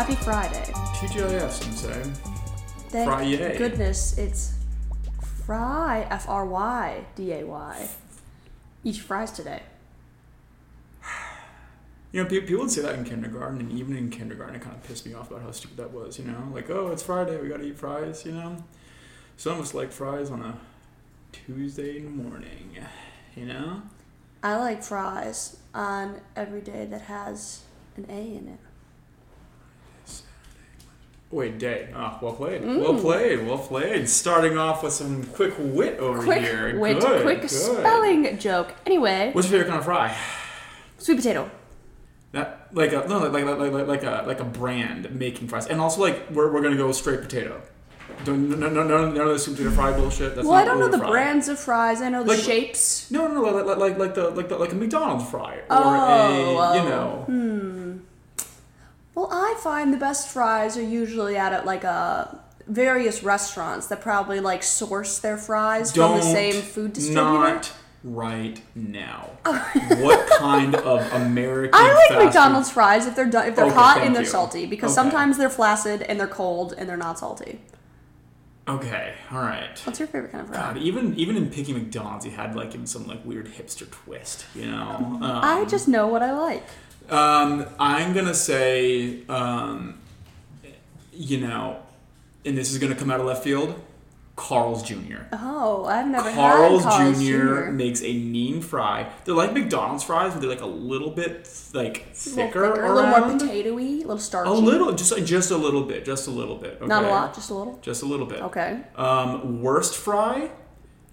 Happy Friday. TGIF, I'm saying. Thank Friday. goodness it's Fry, F R Y D A Y. Eat your fries today. You know, people would say that in kindergarten, and even in kindergarten, it kind of pissed me off about how stupid that was. You know, like, oh, it's Friday, we gotta eat fries. You know, some of us like fries on a Tuesday morning. You know, I like fries on every day that has an A in it. Wait, day. Ah, well played, well played, well played. Starting off with some quick wit over Quick here. wait, Good, quick good. spelling joke. Anyway, What's your favorite kind of fry? sweet potato. That like a no like like like like, a like a brand making fries, and also like we're, we're gonna go straight potato. Don't, no, no, no, none of the sweet potato fry bullshit. That's well, I don't know the fry. brands of fries. I know the Like- shapes. No, no, no, like, like, like, the like the like a McDonald's fry or Oh, a you oh. know. Well, I find the best fries are usually at like a various restaurants that probably like source their fries from the same food distributor. Not right now. what kind of American? I like fast McDonald's fries if they're done, if they're Okay, hot and they're you. salty because Okay. sometimes they're flaccid and they're cold and they're not salty. Okay, all right. What's your favorite kind of fry? God, even even in picking McDonald's, you had like some like weird hipster twist, you know. Um, I just know what I like. Um, I'm gonna say, um, you know, and this is gonna come out of left field. Carl's Jr. Oh, I've never Carl's, Carl's Jr. Jr. makes a mean fry. They're like McDonald's fries, but they're like a little bit like A little thicker, thicker, a little more potatoey, a little starchy. A little, just just a little bit, just a little bit. Not a lot, just a little. Just a little bit. Okay. Um, worst fry,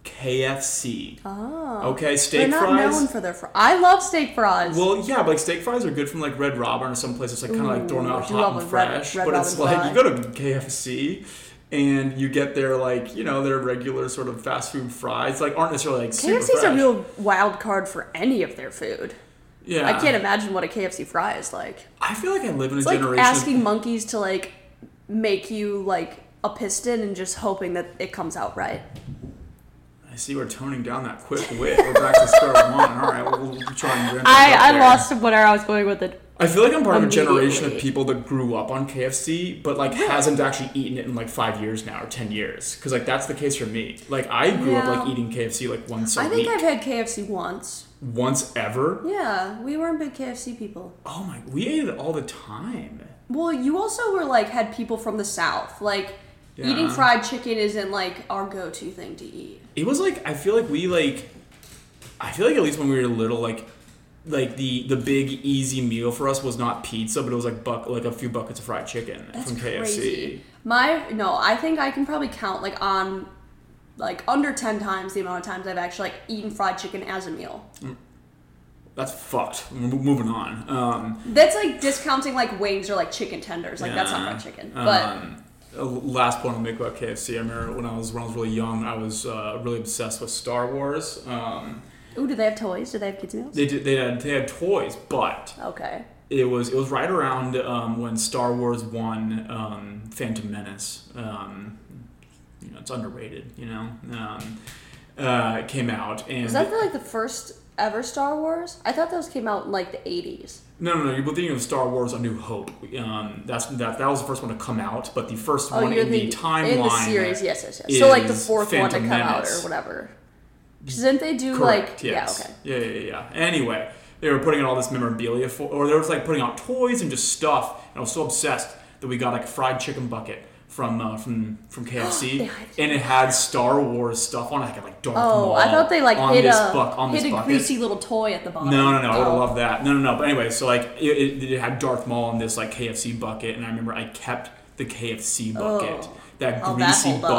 KFC. Oh. Ah. Okay, steak They're not fries. known for their fries. I love steak fries. Well, yeah, but like steak fries are good from like Red Robin or some places like kind of like thrown out hot and a Red- fresh. Red but it's like you go to KFC and you get their like you know their regular sort of fast food fries like aren't necessarily like super KFC's a real wild card for any of their food. yeah. I can't imagine what a KFC fry is like. I feel like I live in a It's like generation. asking monkeys to like make you like a piston and just hoping that it comes out right. I see we're toning down that quick wit. We're back to square one. All right, we'll, we'll try and ramp it up I, I there. lost where I was going with it. I feel like I'm part of a generation of people that grew up on KFC, but like hasn't actually eaten it in like five years now or ten years. Because like that's the case for me. Like I grew up like eating KFC like once a I think week, I've had KFC once. once ever. Yeah, we weren't big KFC people. Oh my, we ate it all the time. Well, you also were like had people from the south. Like eating fried chicken isn't like our go-to thing to eat. It was like I feel like we like, I feel like at least when we were little, like, like the the big easy meal for us was not pizza, but it was like buck like a few buckets of fried chicken That's from KFC. crazy. My no, I think I can probably count like on like under 10 times the amount of times I've actually like eaten fried chicken as a meal. That's fucked. We're moving on. Um, That's like discounting like wings or like chicken tenders. Like that's not fried chicken. But Um, last point I'll make about KFC. I remember when I was when I was really young, I was uh, really obsessed with Star Wars. Um, ooh, do they have toys? Do they have kids meals? they did they had they had toys, but Okay. it was it was right around um, when Star Wars One, um, Phantom Menace. Um, you know, it's underrated. You know, um, uh, came out and Was that the, like the first ever Star Wars? I thought those came out in like the 80s. no, no, no. You're thinking of Star Wars: A New Hope. Um, that's that that was the first one to come out, but the first Oh, one in the thinking timeline in the series, yes, yes, yes. So like the fourth one to Phantom come out or whatever. Didn't they do Correct. like yes. yeah, okay. Yeah, yeah, yeah. Anyway, they were putting out all this memorabilia for, or they were like putting out toys and just stuff. And I was so obsessed that we got like a fried chicken bucket from uh, from from KFC, and it had Star Wars stuff on it, like, like Darth Oh, Maul I thought they like on hit this a buck on hit this a bucket. greasy little toy at the bottom. No, no, no. I would have Oh. loved that. No, no, no. But anyway, so like it, it, it had Darth Maul in this like KFC bucket, and I remember I kept the KFC bucket, Oh. that How'd that greasy hold up?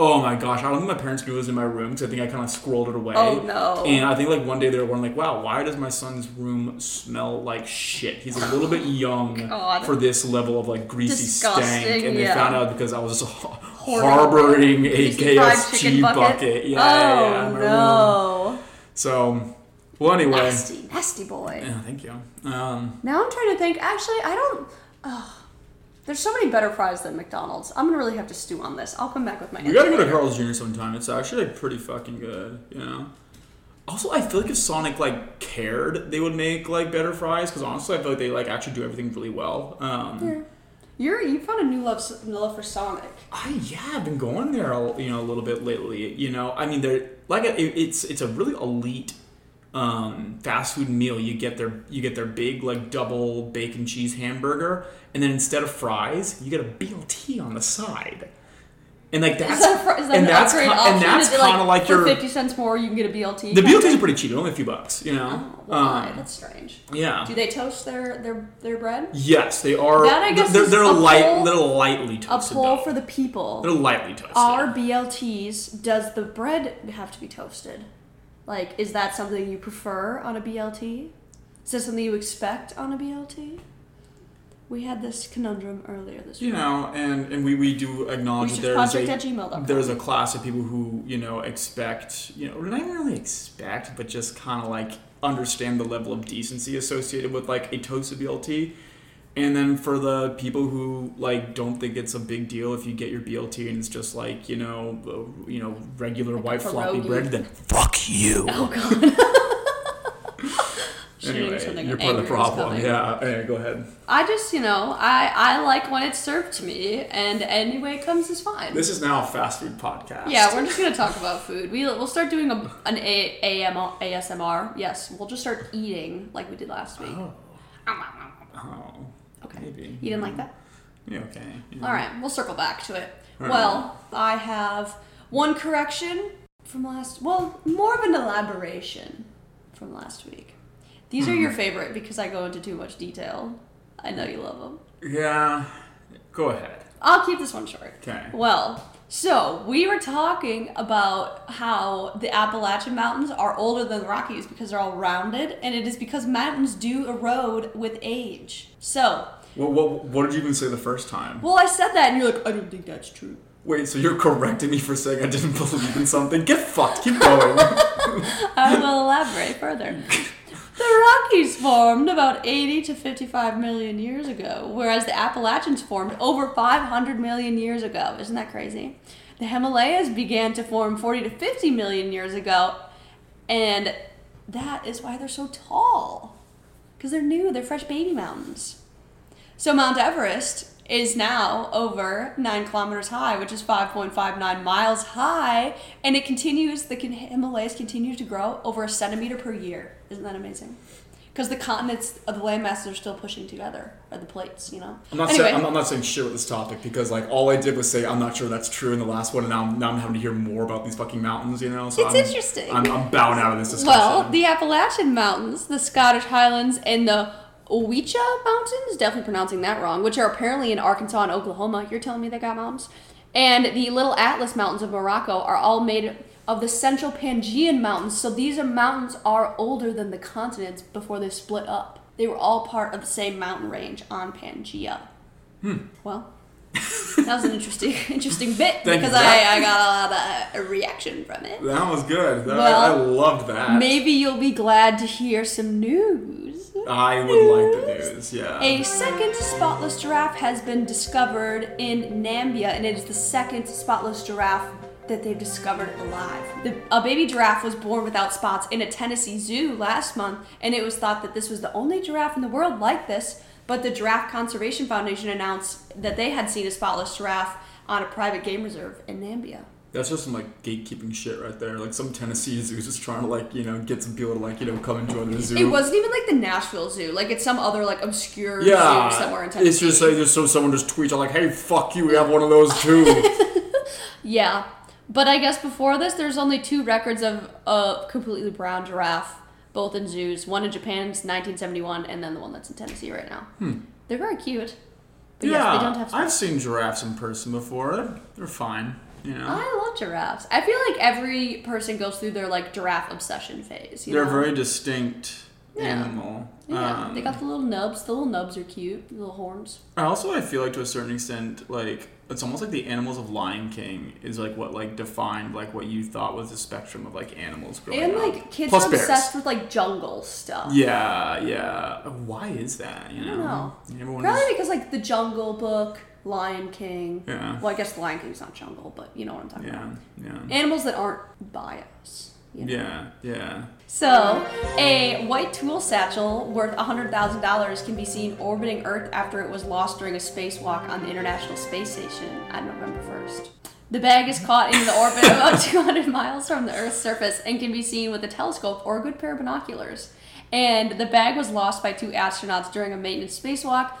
Bucket. Oh my gosh! I don't think my parents knew it was in my room because I think I kind of scrolled it away. Oh, no. And I think like one day they were wondering like, "Wow, why does my son's room smell like shit? He's a little bit young God. for this level of like greasy stank." And they yeah. found out because I was harboring a KFC chicken bucket. Yeah, oh yeah, my room. no. So, well, anyway. Nasty, nasty boy. Yeah, thank you. Um, Now I'm trying to think. Actually, I don't. Oh, there's so many better fries than McDonald's. I'm gonna really have to stew on this. I'll come back with my. we gotta go to. Carl's Jr. sometime. It's actually like pretty fucking good, you know. Also, I feel like if Sonic like cared, they would make like better fries. Because honestly, I feel like they like actually do everything really well. Um, You're you found a new love s- love for Sonic. I yeah, I've been going there, a- you know, a little bit lately. You know, I mean, they're like a, it, it's it's a really elite um, fast food meal. You get their you get their big like double bacon cheese hamburger, and then instead of fries, you get a BLT on the side. And like that's is that, fr- is that and an that's option? and that's kind of like for your fifty cents more, you can get a BLT. the BLTs are pretty cheap. Only a few bucks. You know. Oh, why? Um, That's strange. yeah. Do they toast their their their bread? Yes, they are. That, I guess, they're, is they're a light, poll- little lightly A toasted. poll though. for the people. They're lightly toasted. Are BLTs? Does the bread have to be toasted? Like, is that something you prefer on a BLT? Is that something you expect on a BLT? We had this conundrum earlier this week. You week. know, and, and we, we do acknowledge that there's a, gmail.com. there's a class of people who, you know, expect, you know, not even really expect, but just kind of like understand the level of decency associated with like a toasted BLT. And then for the people who like don't think it's a big deal if you get your BLT and it's just like you know uh, you know regular Like white floppy bread, then fuck you. Oh god. Anyway, you're part of the problem. Yeah. Anyway, go ahead. I just, you know, I I like when it's served to me, and any way it comes is fine. This is now a fast food podcast. yeah, we're just gonna talk about food. We we'll start doing a, an a, AM, ASMR. Yes, we'll just start eating like we did last week. Oh. Oh. Maybe. You didn't like that? Yeah. Okay. All right, we'll circle back to it. Right. Well, I have one correction from last. Well, more of an elaboration from last week. These are your mm-hmm. favorite because I go into too much detail. I know you love them. Yeah. Go ahead. I'll keep this one short. Okay. Well, so we were talking about how the Appalachian Mountains are older than the Rockies because they're all rounded, and it is because mountains do erode with age. So, Well, what, what did you even say the first time? well, I said that, and you're like, I don't think that's true. Wait, so you're correcting me for saying I didn't believe in something? Get fucked. Keep going. I will elaborate further. The Rockies formed about 80 to 55 million years ago, whereas the Appalachians formed over 500 million years ago. Isn't that crazy? The Himalayas began to form 40 to 50 million years ago, and that is why they're so tall. Because they're new, they're fresh baby mountains. So Mount Everest is now over 9 kilometers high, which is 5.59 miles high, and it continues, the Himalayas continue to grow over a centimeter per year. Isn't that amazing? Because the continents of the landmasses are still pushing together, or the plates, you know? I'm not, anyway, saying, I'm, I'm not saying shit with this topic because like all I did was say I'm not sure that's true in the last one, and now I'm, now I'm having to hear more about these fucking mountains. You know, so It's I'm, interesting. I'm, I'm bowing out of this discussion. Well, the Appalachian Mountains, the Scottish Highlands, and the Owecha Mountains, definitely pronouncing that wrong, which are apparently in Arkansas and Oklahoma. You're telling me they got mountains? And the Little Atlas Mountains of Morocco are all made of the Central Pangean Mountains. So these are mountains are older than the continents before they split up. They were all part of the same mountain range on Pangea. Hmm. Well, that was an interesting, interesting bit because. I, I got a lot of reaction from it. that was good. That- Well, I loved that. Maybe you'll be glad to hear some news. I would like the news. Yeah. A second spotless giraffe has been discovered in Nambia, and it is the second spotless giraffe that they've discovered alive. The, a baby giraffe was born without spots in a Tennessee zoo last month, and it was thought that this was the only giraffe in the world like this. But the Giraffe Conservation Foundation announced that they had seen a spotless giraffe on a private game reserve in Nambia. That's just some like gatekeeping shit right there. Like some Tennessee zoo just trying to like you know get some people to like you know come and join the zoo. It wasn't even like the Nashville Zoo. Like it's some other like obscure Yeah, zoo somewhere in Tennessee. it's just like just so someone just tweets out like, "Hey, fuck you, we have one of those too." Yeah, but I guess before this, there's only two records of a completely brown giraffe, both in zoos. One in Japan's 1971, and then the one that's in Tennessee right now. They're very cute. But Hmm. yeah, yes, they don't have. I've seen giraffes in person before. They're, they're fine. You know, I love giraffes. I feel like every person goes through their like giraffe obsession phase. You they're know? very distinct Yeah. animal. Yeah, Um, they got the little nubs. The little nubs are cute. The little horns. I also I feel like to a certain extent like it's almost like the animals of Lion King is like what like defined like what you thought was the spectrum of like animals growing And up. like kids Plus are bears. obsessed with like jungle stuff. Yeah, yeah. Why is that? You know, I don't know. Everyone Probably is- because like the Jungle Book, Lion King. Yeah. Well, I guess Lion King's not jungle, but you know what I'm talking yeah, about. yeah. Animals that aren't us. You know? Yeah, yeah. So, a white tool satchel worth $100,000 can be seen orbiting Earth after it was lost during a spacewalk on the International Space Station on November 1st. The bag is caught in the orbit about 200 miles from the Earth's surface and can be seen with a telescope or a good pair of binoculars. And the bag was lost by two astronauts during a maintenance spacewalk.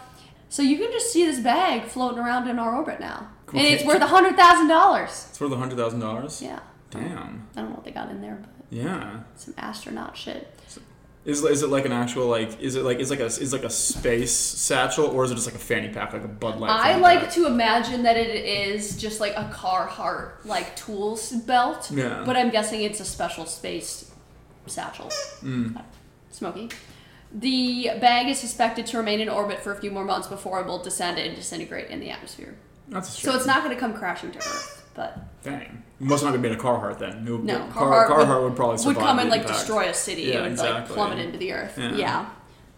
So you can just see this bag floating around in our orbit now. And it's worth $100,000. It's worth a hundred thousand dollars. Yeah. Damn. I don't know what they got in there, but Yeah. some astronaut shit. Is, is it like an actual like is it like is like a is like a space satchel or is it just like a fanny pack like a Bud Light? I like pack? to imagine that it is just like a Carhartt like tools belt. Yeah. But I'm guessing it's a special space satchel. Mm. Smoky. The bag is suspected to remain in orbit for a few more months before it will descend and disintegrate in the atmosphere. That's So it's not going to come crashing to Earth, but Dang. It must not have been a Carhartt then. It would- no, Car- Carhartt, Carhartt would, would probably survive would come and like impact. destroy a city. Yeah, it would like plummet into the Earth. Yeah. yeah.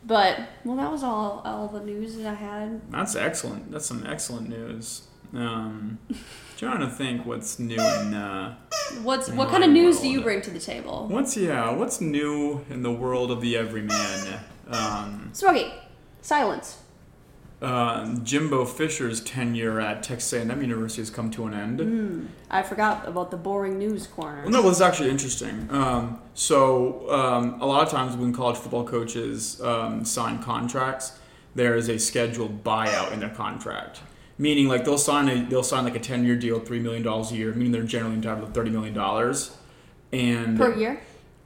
But well, that was all all the news that I had. That's excellent. That's some excellent news. Um, trying to think what's new in uh, What's In what kind of news do you bring to the table? what's yeah what's new in the world of the everyman. Um, Smokey, silence. Uh, Jimbo Fisher's tenure at Texas A&M University has come to an end. Hmm. I forgot about the boring news corner. Well, no, well, it's actually interesting. Um, so, um, a lot of times when college football coaches um, sign contracts, there is a scheduled buyout in their contract. Meaning, like they'll sign a they'll sign like a ten year deal, three million dollars a year. Meaning they're generally entitled to thirty million dollars. And Per year?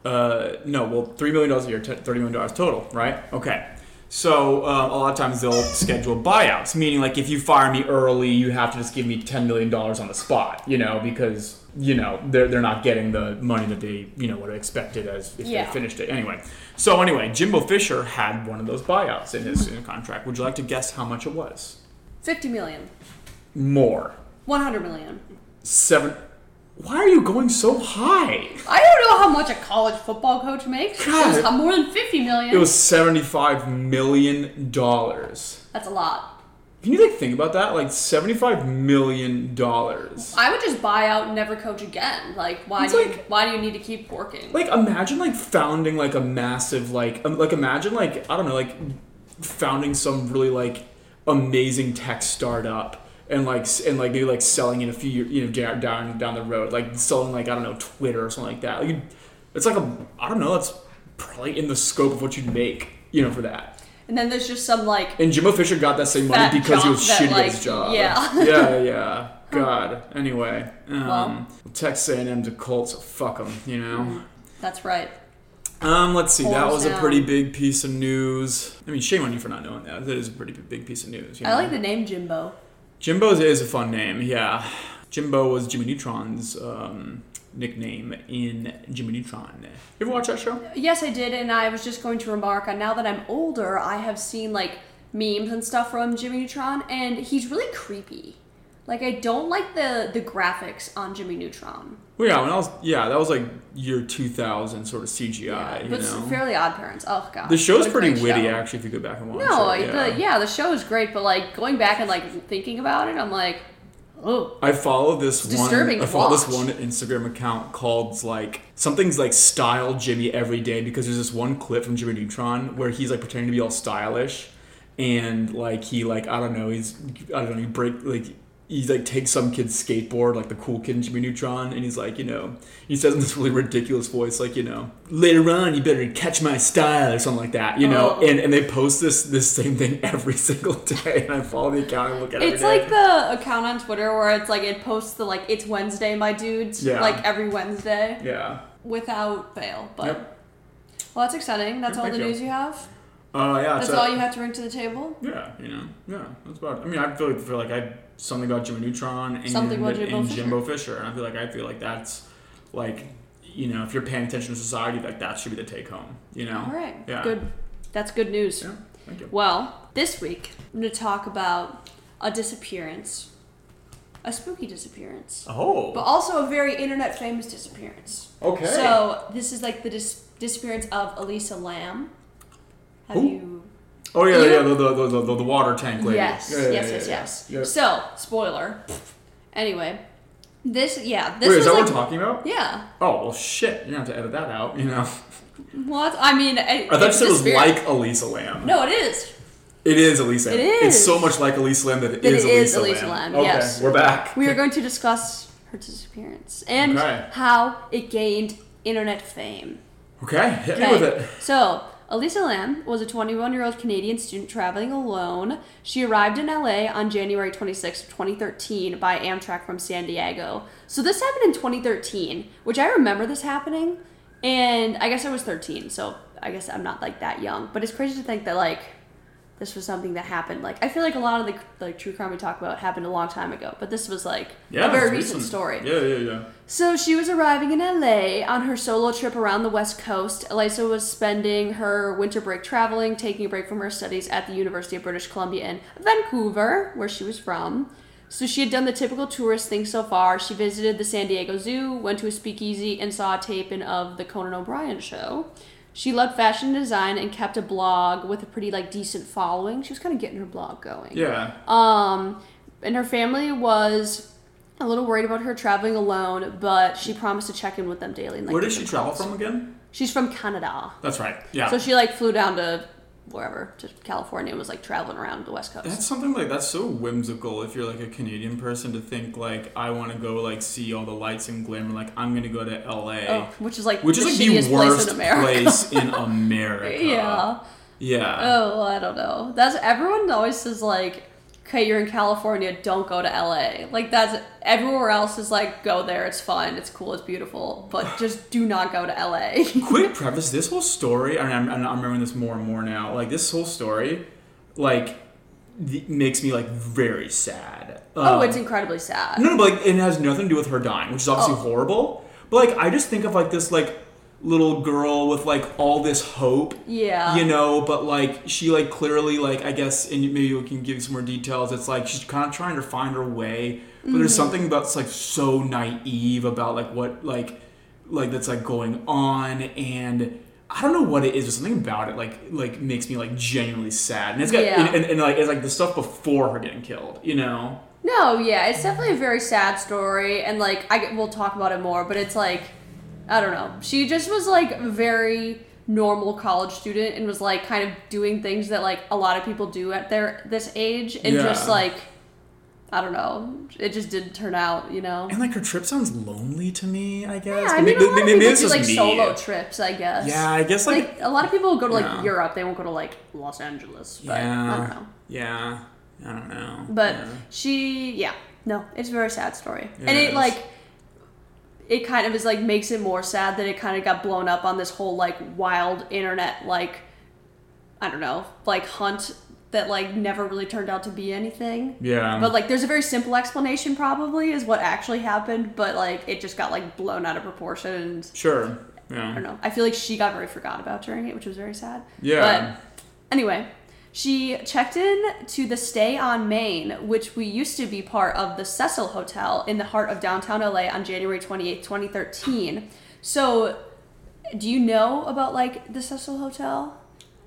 uh, no, well, three million dollars a year, t- thirty million dollars total, right? Okay. So uh, a lot of times they'll schedule buyouts, meaning like if you fire me early, you have to just give me ten million dollars on the spot, you know, because you know they're they're not getting the money that they you know would have expected as if Yeah. they finished it anyway. So anyway, Jimbo Fisher had one of those buyouts in his, in his contract. Would you like to guess how much it was? 50 million. More 100 million. seven. Why are you going so high? I don't know how much a college football coach makes. God. It was more than 50 million. It was seventy-five million dollars. That's a lot. Can you like think about that? Like seventy-five million dollars. I would just buy out and never coach again. Like, why It's do you, why do you need to keep working? Like imagine like founding like a massive like um, like imagine like I don't know like founding some really like amazing tech startup and like and like maybe like selling in a few years you know down down down the road like selling like I don't know Twitter or something like that. Like, it's like a I don't know. That's probably in the scope of what you'd make you know for that. and then there's just some like And Jimbo Fisher got that same money because he was shitty at his job. yeah. yeah, yeah. God. Anyway, um, Well. Texas A&M's a cult, so fuck them. You know. that's right. Um, let's see. That was a pretty big piece of news. I mean, shame on you for not knowing that. That is a pretty big piece of news. You I like the name Jimbo. Jimbo's is a fun name. Yeah, Jimbo was Jimmy Neutron's um, nickname in Jimmy Neutron. You ever watch that show? Yes, I did, and I was just going to remark on now that I'm older, I have seen like memes and stuff from Jimmy Neutron, and he's really creepy. Like I don't like the the graphics on Jimmy Neutron. Well, yeah. When I was yeah, that was like year 2000 sort of CGI. you but know. Fairly Odd Parents. Oh god. The show's pretty witty, show. actually, if you go back and watch No, it. the yeah, the show is great, but like going back and like thinking about it, I'm like, oh, I follow this It's one. disturbing I follow this one Instagram account called like something's like style Jimmy every day because there's this one clip from Jimmy Neutron where he's like pretending to be all stylish, and like he like I don't know he's I don't know he break like. He's like takes some kid's skateboard, like the cool kid in Jimmy Neutron, and he's like, you know, he says in this really ridiculous voice, like, you know, later on you better catch my style or something like that, you know. Oh. And and they post this this same thing every single day, and I follow the account and look at it. it's like the account on Twitter where it's like it posts the like it's Wednesday, my dudes, Yeah. like every Wednesday yeah. without fail. But Yep. well, that's exciting. That's all the you. news you have. Uh, yeah, That's all you have to bring to the table. Yeah, you know, yeah, that's about. It. I mean, I feel like, feel like I something about Jimmy Neutron and, Something about Jimbo and Fisher. Jimbo Fisher, and I feel like I feel like that's like, you know, if you're paying attention to society, like that should be the take home. You know. All right, Yeah. good. That's good news. Yeah. Thank you. Well, this week I'm going to talk about a disappearance, a spooky disappearance, Oh. but also a very internet famous disappearance. okay. So this is like the dis- disappearance of Elisa Lam. Have Who? you? Oh yeah, you- yeah, the the, the, the, the water tank lady. Yes, Yeah, yeah, yes, yes, yes. Yeah. So spoiler. Anyway, This, yeah, this Wait, was is that like, what we're talking about? yeah. Oh well, shit! You're gonna have to edit that out. You know. What? I mean, it, I thought you it was like Elisa Lam. No, it is. It is Elisa. It Lam. It's so much like Elisa Lam that it That is it is Elisa, Elisa Lam. Lam, Okay, yes. we're back. We are going to discuss her disappearance and Okay. how it gained internet fame. Okay, hit me with it. So, Elisa Lam was a 21 year old Canadian student traveling alone. She arrived in LA on January 26, 2013, by Amtrak from San Diego. So, this happened in 2013, which I remember this happening. And I guess I was 13, so I guess I'm not like that young. But it's crazy to think that, like, this was something that happened. Like, I feel like a lot of the like true crime we talk about happened a long time ago, but this was like Yeah, a very recent, recent. story. Yeah, yeah, yeah. So she was arriving in LA on her solo trip around the West Coast. Elisa was spending her winter break traveling, taking a break from her studies at the University of British Columbia in Vancouver, where she was from. So she had done the typical tourist thing so far. She visited the San Diego Zoo, went to a speakeasy, and saw a taping of the Conan O'Brien show. She loved fashion design and kept a blog with a pretty like decent following. She was kind of getting her blog going. Yeah. Um, and her family was a little worried about her traveling alone, but she promised to check in with them daily. And, like, Where did she travel calls. from again? She's from Canada, That's right. Yeah. so she like flew down to wherever to California and was like traveling around the West Coast. that's something like that's so whimsical if you're like a Canadian person to think like I want to go like see all the lights and glamour like I'm gonna go to LA oh, which is like which the is like the worst place in America. place in America. yeah. Yeah. Oh, I don't know. That's everyone always says like, okay, you're in California, don't go to LA. Like that's everywhere else is like, go there, it's fun, it's cool, it's beautiful, but just do not go to LA. Quick preface: This whole story, and I'm, I'm, I'm remembering this more and more now. Like this whole story, like th- makes me like very sad. oh, Um, it's incredibly sad. No, no, but like, it has nothing to do with her dying, which is obviously Oh. horrible. But like, I just think of like this like little girl with like all this hope, Yeah. you know. But like, she like clearly like I guess, and maybe we can give some more details. It's like she's kind of trying to find her way, but there's Mm-hmm. something about like so naive about like what like like that's like going on and. I don't know what it is, but something about it like like makes me like genuinely sad, and it's got Yeah. and, and, and like it's like the stuff before her getting killed, you know. No, yeah, it's definitely a very sad story, and like I get- we'll talk about it more, but it's like I don't know. She just was like very normal college student and was like kind of doing things that like a lot of people do at their this age, and just like I don't know, it just didn't turn out, you know. And like her trip sounds lonely to me, I guess. Yeah, I Maybe- mean, a lot of people it's do just like me. solo trips, I guess. Yeah, I guess like, Like a lot of people go to like Yeah. Europe, they won't go to like Los Angeles. But yeah, I don't know. yeah, I don't know. But yeah. she, yeah, no, it's a very sad story, It and it like, it kind of is like makes it more sad that it kind of got blown up on this whole like wild internet like, I don't know, like hunt that like never really turned out to be anything. yeah, But like, there's a very simple explanation probably is what actually happened, but like it just got like blown out of proportion. And sure, Yeah. I don't know. I feel like she got very forgot about during it, which was very sad. yeah, But anyway, she checked in to the Stay on Main, which we used to be part of the Cecil Hotel in the heart of downtown LA on January 28th, 2013. So, do you know about like the Cecil Hotel?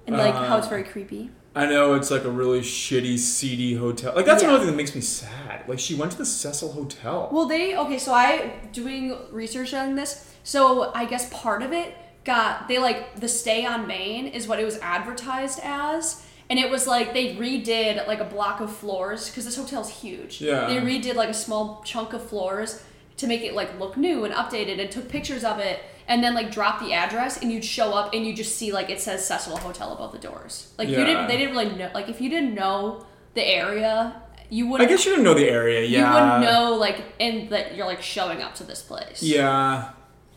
And like how it's Uh, very creepy? I know it's like a really shitty, seedy hotel. Like that's Yeah. another thing that makes me sad. Like she went to the Cecil Hotel. Well, they okay. So I doing research on this. So I guess part of it got they like the stay on Main is what it was advertised as, and it was like they redid like a block of floors because this hotel's huge. Yeah. They redid like a small chunk of floors to make it like look new and updated, and took pictures of it, and then like dropped the address, and you'd show up and you just see like it says Cecil Hotel above the doors. Like you didn't, they didn't really know. Like if you didn't know the area, you wouldn't guess you didn't know the area. Yeah, you wouldn't know like and that you're like showing up to this place. Yeah.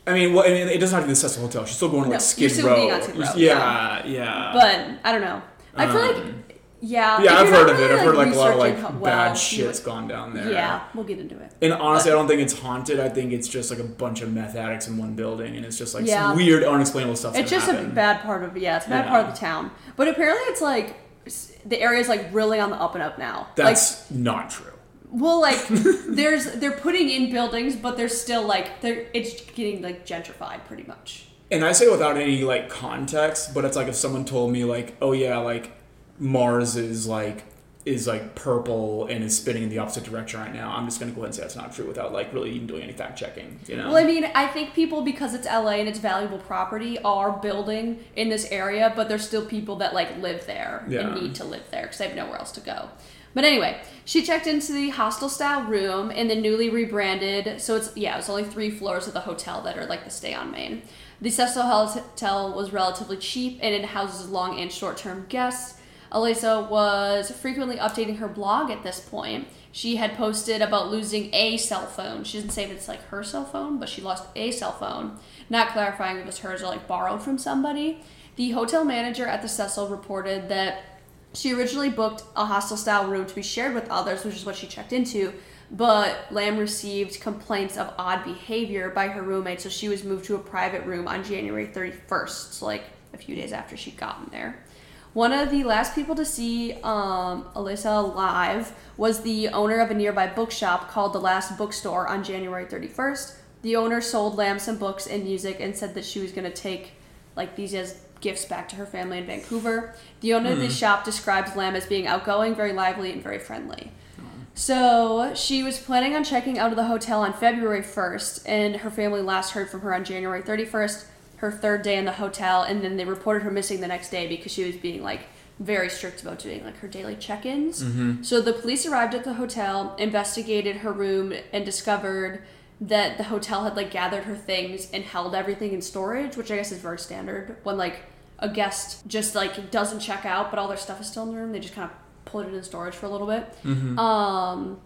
I mean, well, I mean, it doesn't have to be the Cecil Hotel. She's still going to No, like Skid you're still Row. Skid Row, yeah, yeah. But I don't know. I feel like Um, yeah. yeah, I've heard of it. I've heard like a lot of like how- bad well, you shit's would- gone down there. Yeah, we'll get into it. And honestly, But- I don't think it's haunted. I think it's just like a bunch of meth addicts in one building, and it's just like Yeah. some weird, unexplainable stuff. It's just a bad part of yeah, it's a bad Yeah. part of the town. But apparently, it's like the area's like really on the up and up now. That's not true. well, like there's they're putting in buildings, but they're still like they're it's getting like gentrified pretty much. And I say without any like context, but it's like if someone told me like, oh yeah, like Mars is like is like purple and is spinning in the opposite direction right now. I'm just gonna go ahead and say that's not true without like really even doing any fact checking. You know. Well, I mean, I think people because it's LA and it's valuable property are building in this area, but there's still people that like live there Yeah. and need to live there because they have nowhere else to go. But anyway, she checked into the hostel style room in the newly rebranded. So it's yeah, it's only three floors of the hotel that are like the stay on main. The Cecil Hotel was relatively cheap and it houses long and short term guests. Elisa was frequently updating her blog at this point. She had posted about losing a cell phone. She doesn't say if it's like her cell phone, but she lost a cell phone, not clarifying if it was hers or like borrowed from somebody. The hotel manager at the Cecil reported that she originally booked a hostel style room to be shared with others, which is what she checked into. But Lam received complaints of odd behavior by her roommate, so she was moved to a private room on January 31st, so like a few days after she'd gotten there. One of the last people to see um, Alyssa live was the owner of a nearby bookshop called The Last Bookstore on January 31st. The owner sold Lam some books and music and said that she was going to take like these as gifts back to her family in Vancouver. The owner of the shop describes Lam as being outgoing, very lively, and very friendly. So she was planning on checking out of the hotel on February 1st, and her family last heard from her on January 31st, her third day in the hotel, and then they reported her missing the next day because she was being like very strict about doing like her daily check-ins. Mm-hmm. So the police arrived at the hotel, investigated her room, and discovered that the hotel had like gathered her things and held everything in storage, which I guess is very standard when like a guest just like doesn't check out, but all their stuff is still in the room. They just kind of put it in storage for a little bit. Um,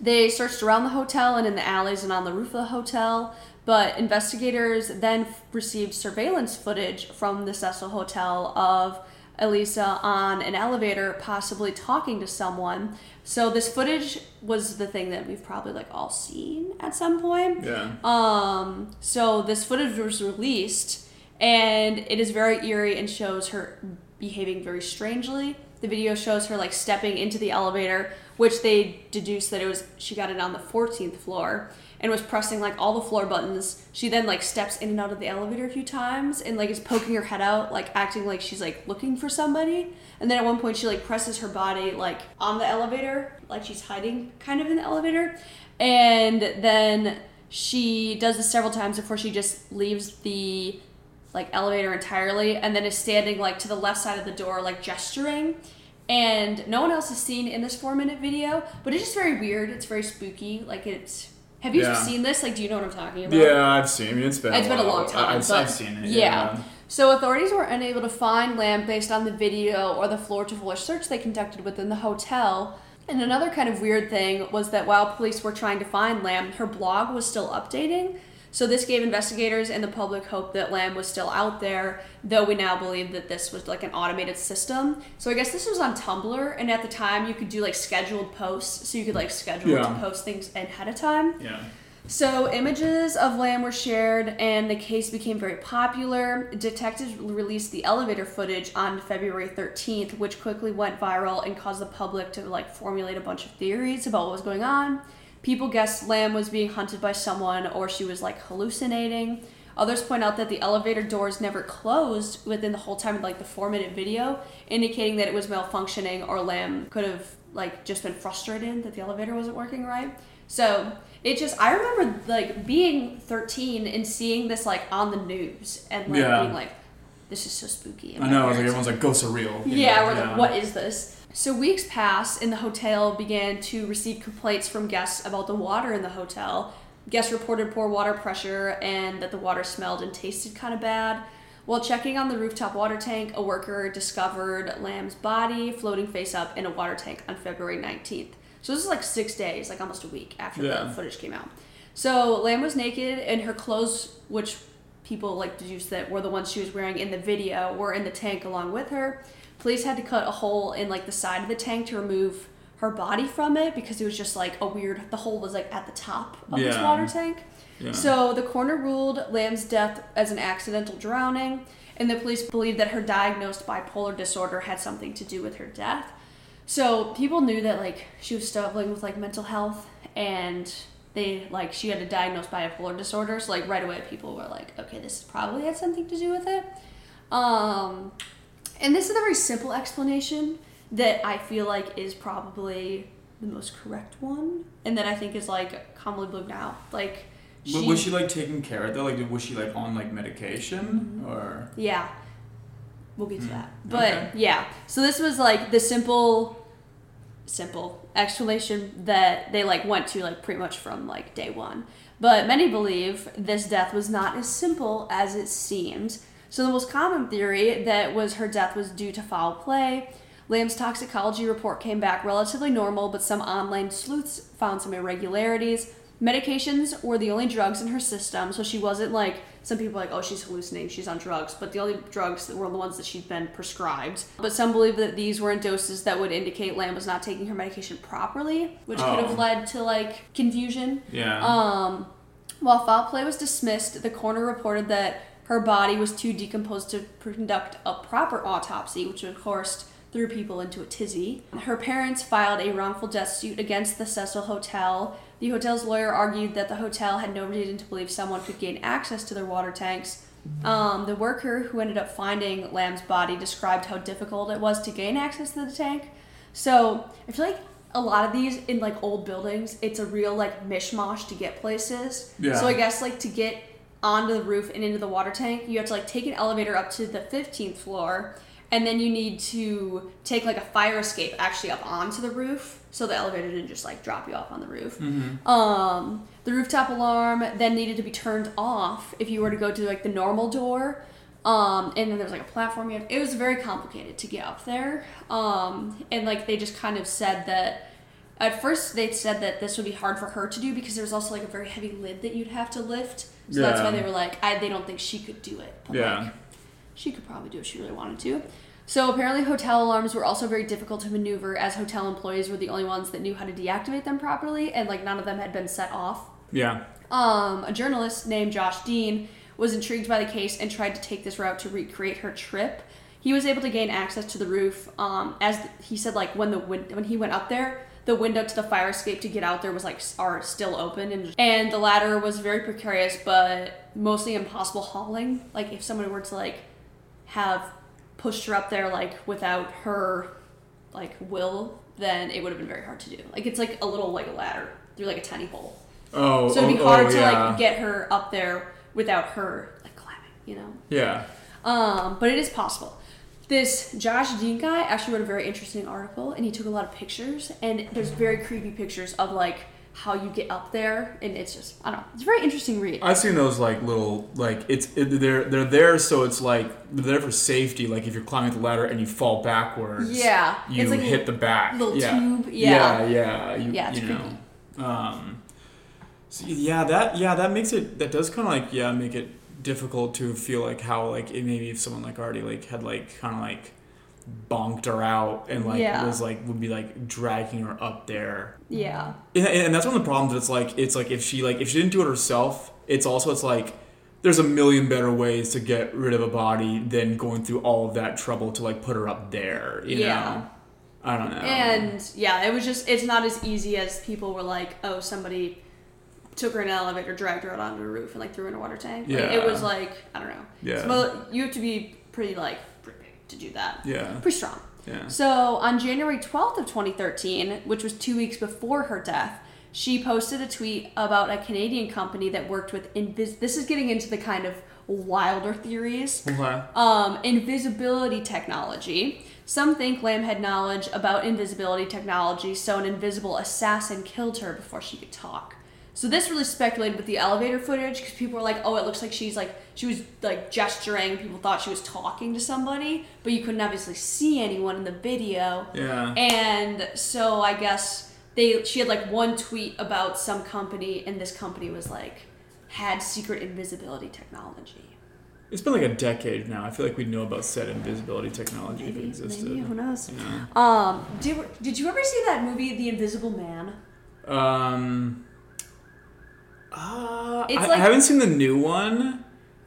they searched around the hotel and in the alleys and on the roof of the hotel, but investigators then f- received surveillance footage from the Cecil Hotel of Elisa on an elevator, possibly talking to someone. So this footage was the thing that we've probably like all seen at some point. Yeah. Um, so this footage was released, and it is very eerie and shows her behaving very strangely. The video shows her like stepping into the elevator, which they deduce that it was she got it on the 14th floor and was pressing like all the floor buttons. She then like steps in and out of the elevator a few times and like is poking her head out, like acting like she's like looking for somebody. And then at one point she like presses her body like on the elevator, like she's hiding kind of in the elevator. And then she does this several times before she just leaves the like elevator entirely and then is standing like to the left side of the door like gesturing and no one else is seen in this four minute video but it's just very weird it's very spooky like it's have you Yeah. seen this like do you know what i'm talking about Yeah, I've seen. I mean, it's been. it's been a long time I- I've seen it. yeah. so authorities were unable to find Lam based on the video or the floor to floor search they conducted within the hotel and another kind of weird thing was that while police were trying to find Lam her blog was still updating so this gave investigators and the public hope that Lam was still out there though we now believe that this was like an automated system so i guess this was on tumblr and at the time you could do like scheduled posts so you could like schedule Yeah. to post things ahead of time Yeah. so images of Lam were shared, and the case became very popular. Detectives released the elevator footage on February 13th, which quickly went viral and caused the public to like formulate a bunch of theories about what was going on. People guessed Lam was being hunted by someone, or she was like hallucinating. Others point out that the elevator doors never closed within the whole time of like the four minute video, indicating that it was malfunctioning or Lam could have like just been frustrated that the elevator wasn't working right. So it just I remember like being 13 and seeing this like on the news and like Yeah. being like, this is so spooky. I know. Like everyone's like, ghosts are real. yeah, know? we're like, what is this? So weeks passed, and the hotel began to receive complaints from guests about the water in the hotel. Guests reported poor water pressure and that the water smelled and tasted kind of bad. While checking on the rooftop water tank, a worker discovered Lam's body floating face up in a water tank on February 19th. So this is like six days, like almost a week after Yeah. the footage came out. So Lam was naked, and her clothes, which people like deduce that were the ones she was wearing in the video, were in the tank along with her. Police had to cut a hole in like the side of the tank to remove her body from it because it was just like a weird. The hole was like at the top of this water tank. Yeah. So the coroner ruled Lam's death as an accidental drowning, and the police believed that her diagnosed bipolar disorder had something to do with her death. So people knew that like she was struggling with like mental health, and they like she had a diagnosed bipolar disorder. So like right away, people were like, okay, this probably had something to do with it. Um, and this is a very simple explanation that I feel like is probably the most correct one, and that I think is like commonly believed now. Like, W- was she like taking care of that? Like, was she like on like medication or? Yeah. We'll get to Hmm, that. But okay. yeah. So this was like the simple simple explanation that they like went to like pretty much from like day 1. But many believe this death was not as simple as it seems. So the most common theory that was her death was due to foul play. Lam's toxicology report came back relatively normal, but some online sleuths found some irregularities. Medications were the only drugs in her system, so she wasn't like some people are like, oh, she's hallucinating, she's on drugs, but the only drugs that were the ones that she'd been prescribed. But some believe that these were in doses that would indicate Lam was not taking her medication properly, which could Oh. have led to like confusion. Yeah. Um, while foul play was dismissed, the coroner reported that her body was too decomposed to conduct a proper autopsy, which of course threw people into a tizzy. Her parents filed a wrongful death suit against the Cecil Hotel. The hotel's lawyer argued that the hotel had no reason to believe someone could gain access to their water tanks. Um, the worker who ended up finding Lam's body described how difficult it was to gain access to the tank. So I feel like a lot of these in like old buildings, it's a real like mishmash to get places. Yeah. So I guess like to get onto the roof and into the water tank, you have to like take an elevator up to the 15th floor, and then you need to take like a fire escape actually up onto the roof, so the elevator didn't just like drop you off on the roof. Um, the rooftop alarm then needed to be turned off if you were to go to like the normal door. Um, and then there's like a platform. You had, it was very complicated to get up there. Um, and like they just kind of said that at first they said that this would be hard for her to do because there's also like a very heavy lid that you'd have to lift. So that's why they were like, I, they don't think she could do it. But Yeah. like, she could probably do if she really wanted to. So apparently, hotel alarms were also very difficult to maneuver, as hotel employees were the only ones that knew how to deactivate them properly, and like none of them had been set off. yeah. Um, a journalist named Josh Dean was intrigued by the case and tried to take this route to recreate her trip. He was able to gain access to the roof. Um, as he said, like when the win- when he went up there, the window to the fire escape to get out there was like are still open, and and the ladder was very precarious, but mostly impossible hauling. Like if someone were to like have pushed her up there like without her like will, then it would have been very hard to do. Like it's like a little like a ladder through like a tiny hole. Oh. So it'd be oh, hard oh, to yeah. like get her up there without her like climbing, you know. Yeah. Um, but it is possible. This Josh Dean guy actually wrote a very interesting article, and he took a lot of pictures, and there's very creepy pictures of like how you get up there, and it's just I don't know, it's a very interesting read. I've seen those like little like it's it, they're they're there so it's like they're there for safety. Like if you're climbing the ladder and you fall backwards, Yeah, you like hit the back. little yeah. tube, Yeah, yeah. yeah, you, Yeah, it's you know. Um, so yeah, that yeah that makes it that does kind of like yeah make it difficult to feel like how like it maybe if someone like already like had like kind of like bonked her out and like Yeah. was like would be like dragging her up there Yeah, and, and that's one of the problems. That it's like it's like if she like if she didn't do it herself, it's also it's like there's a million better ways to get rid of a body than going through all of that trouble to like put her up there. You Yeah. know, I don't know. and yeah, it was just it's not as easy as people were like, oh, somebody took her in an elevator, dragged her out onto a roof, and like threw her in a water tank. Like, it was like I don't know. Yeah. So you have to be pretty like to do that. yeah, Pretty strong. yeah, So on January 12th of 2013, which was two weeks before her death, she posted a tweet about a Canadian company that worked with invis. This is getting into the kind of wilder theories. okay. Um, invisibility technology. Some think Lam had knowledge about invisibility technology, so an invisible assassin killed her before she could talk. So this really speculated with the elevator footage because people were like, "Oh, it looks like she's like she was like gesturing." People thought she was talking to somebody, but you couldn't obviously see anyone in the video. yeah. And so I guess they she had like one tweet about some company, and this company was like had secret invisibility technology. It's been like a decade now. I feel like we know about said invisibility technology if it Maybe, existed. maybe who knows? You know? Um, did, did you ever see that movie, The Invisible Man? Um. Uh, It's I, like- I haven't seen the new one.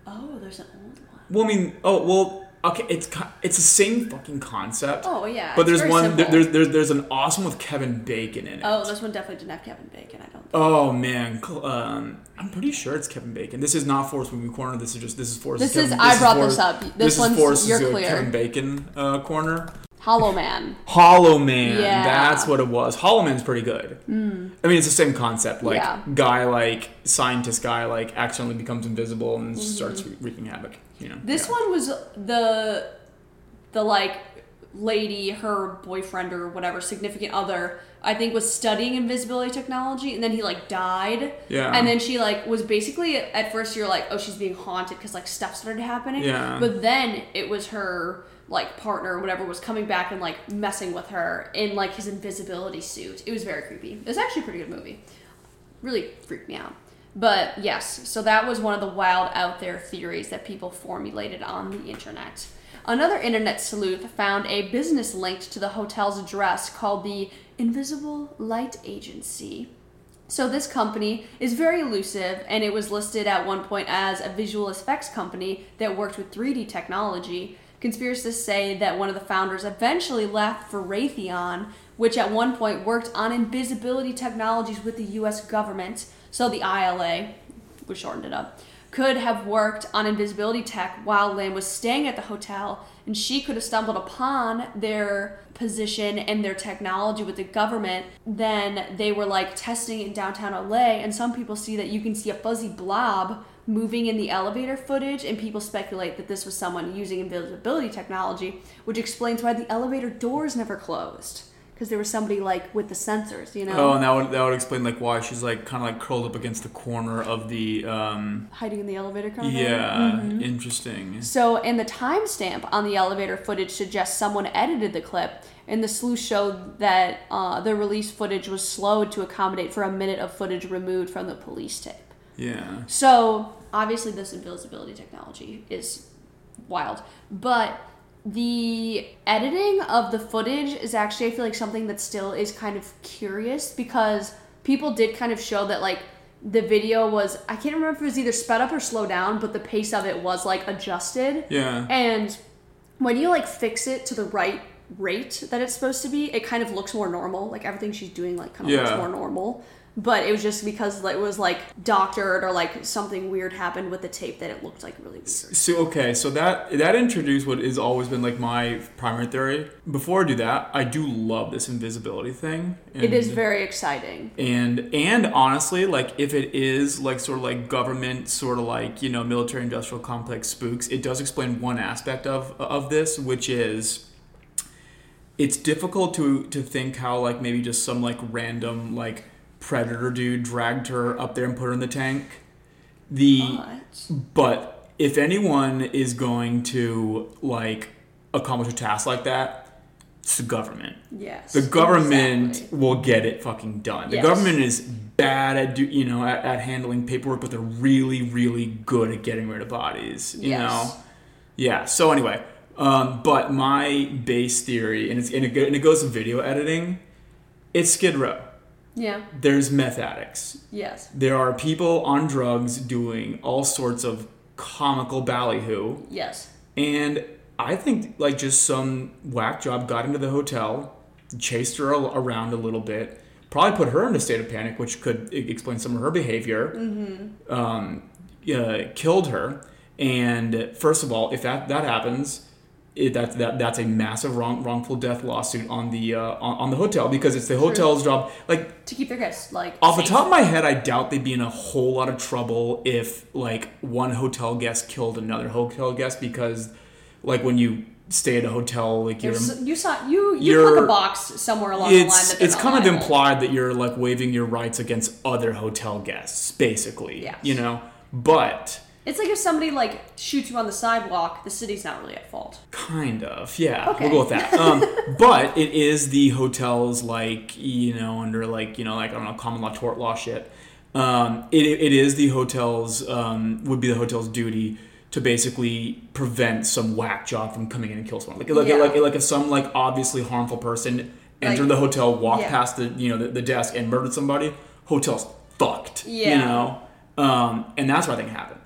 Oh, there's an old one. Well, I mean, oh well. Okay, it's it's the same fucking concept. Oh yeah. But there's one. There, there's there's there's an awesome with Kevin Bacon in it. Oh, this one definitely didn't have Kevin Bacon. I don't. Think. Oh man, um, I'm pretty sure it's Kevin Bacon. This is not Forrest Movie Corner. This is just this is Forrest. This Kevin, is- I brought Forrest- this up. This This, one's- is Forrest's you're clear. Kevin Bacon uh, corner. Hollow Man. Hollow Man. Yeah. That's what it was. Hollow Man's pretty good. I mean, it's the same concept. Like Yeah. guy, like scientist guy, like accidentally becomes invisible and starts wreaking havoc. You know. Mm-hmm. This Yeah. one was the the like lady, her boyfriend or whatever significant other, I think was studying invisibility technology, and then he like died. Yeah. And then she like was basically at first you're like, oh, she's being haunted because like stuff started happening. Yeah. But then it was her like partner or whatever was coming back and like messing with her in like his invisibility suit. It was very creepy. It was actually a pretty good movie. Really freaked me out. But yes, so that was one of the wild out there theories that people formulated on the internet. Another internet sleuth found a business linked to the hotel's address called the Invisible Light Agency. So this company is very elusive, and it was listed at one point as a visual effects company that worked with 3D technology. Conspiracists say that one of the founders eventually left for Raytheon, which at one point worked on invisibility technologies with the U.S. government. So the ILA, we shortened it up, could have worked on invisibility tech while Lam was staying at the hotel, and she could have stumbled upon their position and their technology with the government. Then they were like testing in downtown LA, and some people see that you can see a fuzzy blob moving in the elevator footage, and people speculate that this was someone using invisibility technology, which explains why the elevator doors never closed. Because there was somebody like with the sensors, you know, Oh, and that would that would explain like why she's like kind of like curled up against the corner of the um hiding in the elevator kind of thing. yeah interesting So, and the timestamp on the elevator footage suggests someone edited the clip, and the sleuth showed that uh, the release footage was slowed to accommodate for a minute of footage removed from the police tape. Yeah So, obviously, this invisibility technology is wild, but the editing of the footage is actually, I feel like, something that still is kind of curious because people did kind of show that, like, the video was, I can't remember if it was either sped up or slowed down, but the pace of it was, like, adjusted. yeah And when you like fix it to the right rate that it's supposed to be, it kind of looks more normal. Like everything she's doing like kind of Yeah. looks more normal. But it was just because it was like doctored or like something weird happened with the tape that it looked like really weird. So okay, so that that introduced what has always been like my primary theory. Before I do that, I do love this invisibility thing. It is very exciting. and and honestly, like if it is like sort of like government, sort of like you know military industrial complex spooks, it does explain one aspect of of this, which is it's difficult to to think how like maybe just some like random like predator dude dragged her up there and put her in the tank. The But but if anyone is going to like accomplish a task like that, it's the government. yes. The government exactly. will get it fucking done. The Yes. government is bad at do, you know at, at handling paperwork, but they're really really good at getting rid of bodies. You Yes. know, yeah. So anyway, um, but my base theory, and it's and it, and it goes to video editing. It's Skid Row. Yeah. There's meth addicts. Yes. There are people on drugs doing all sorts of comical ballyhoo. Yes. And I think like just some whack job got into the hotel, chased her around a little bit, probably put her in a state of panic, which could explain some of her behavior. Um, uh, killed her. And first of all, if that that happens, it, that, that that's a massive wrong, wrongful death lawsuit on the uh, on, on the hotel because it's the hotel's job. Like To keep their guests like off the top of my head, I doubt they'd be in a whole lot of trouble if like one hotel guest killed another hotel guest because like when you stay at a hotel, like you're There's- you saw you you click a box somewhere along the line it's that it's kind of implied that you're like waiving your rights against other hotel guests, basically. Yes. You know, but It's like if somebody like shoots you on the sidewalk, the city's not really at fault. Kind of, yeah. Okay. We'll go with that. Um, but it is the hotel's like you know under like you know like I don't know common law tort law shit. Um, it, it is the hotel's um, would be the hotel's duty to basically prevent some whack job from coming in and kill someone. Like like Yeah. like like if some like obviously harmful person entered Like- the hotel, walked yeah. past the you know the, the desk and murdered somebody, hotel's fucked. Yeah. You know, um, and that's what I think happened.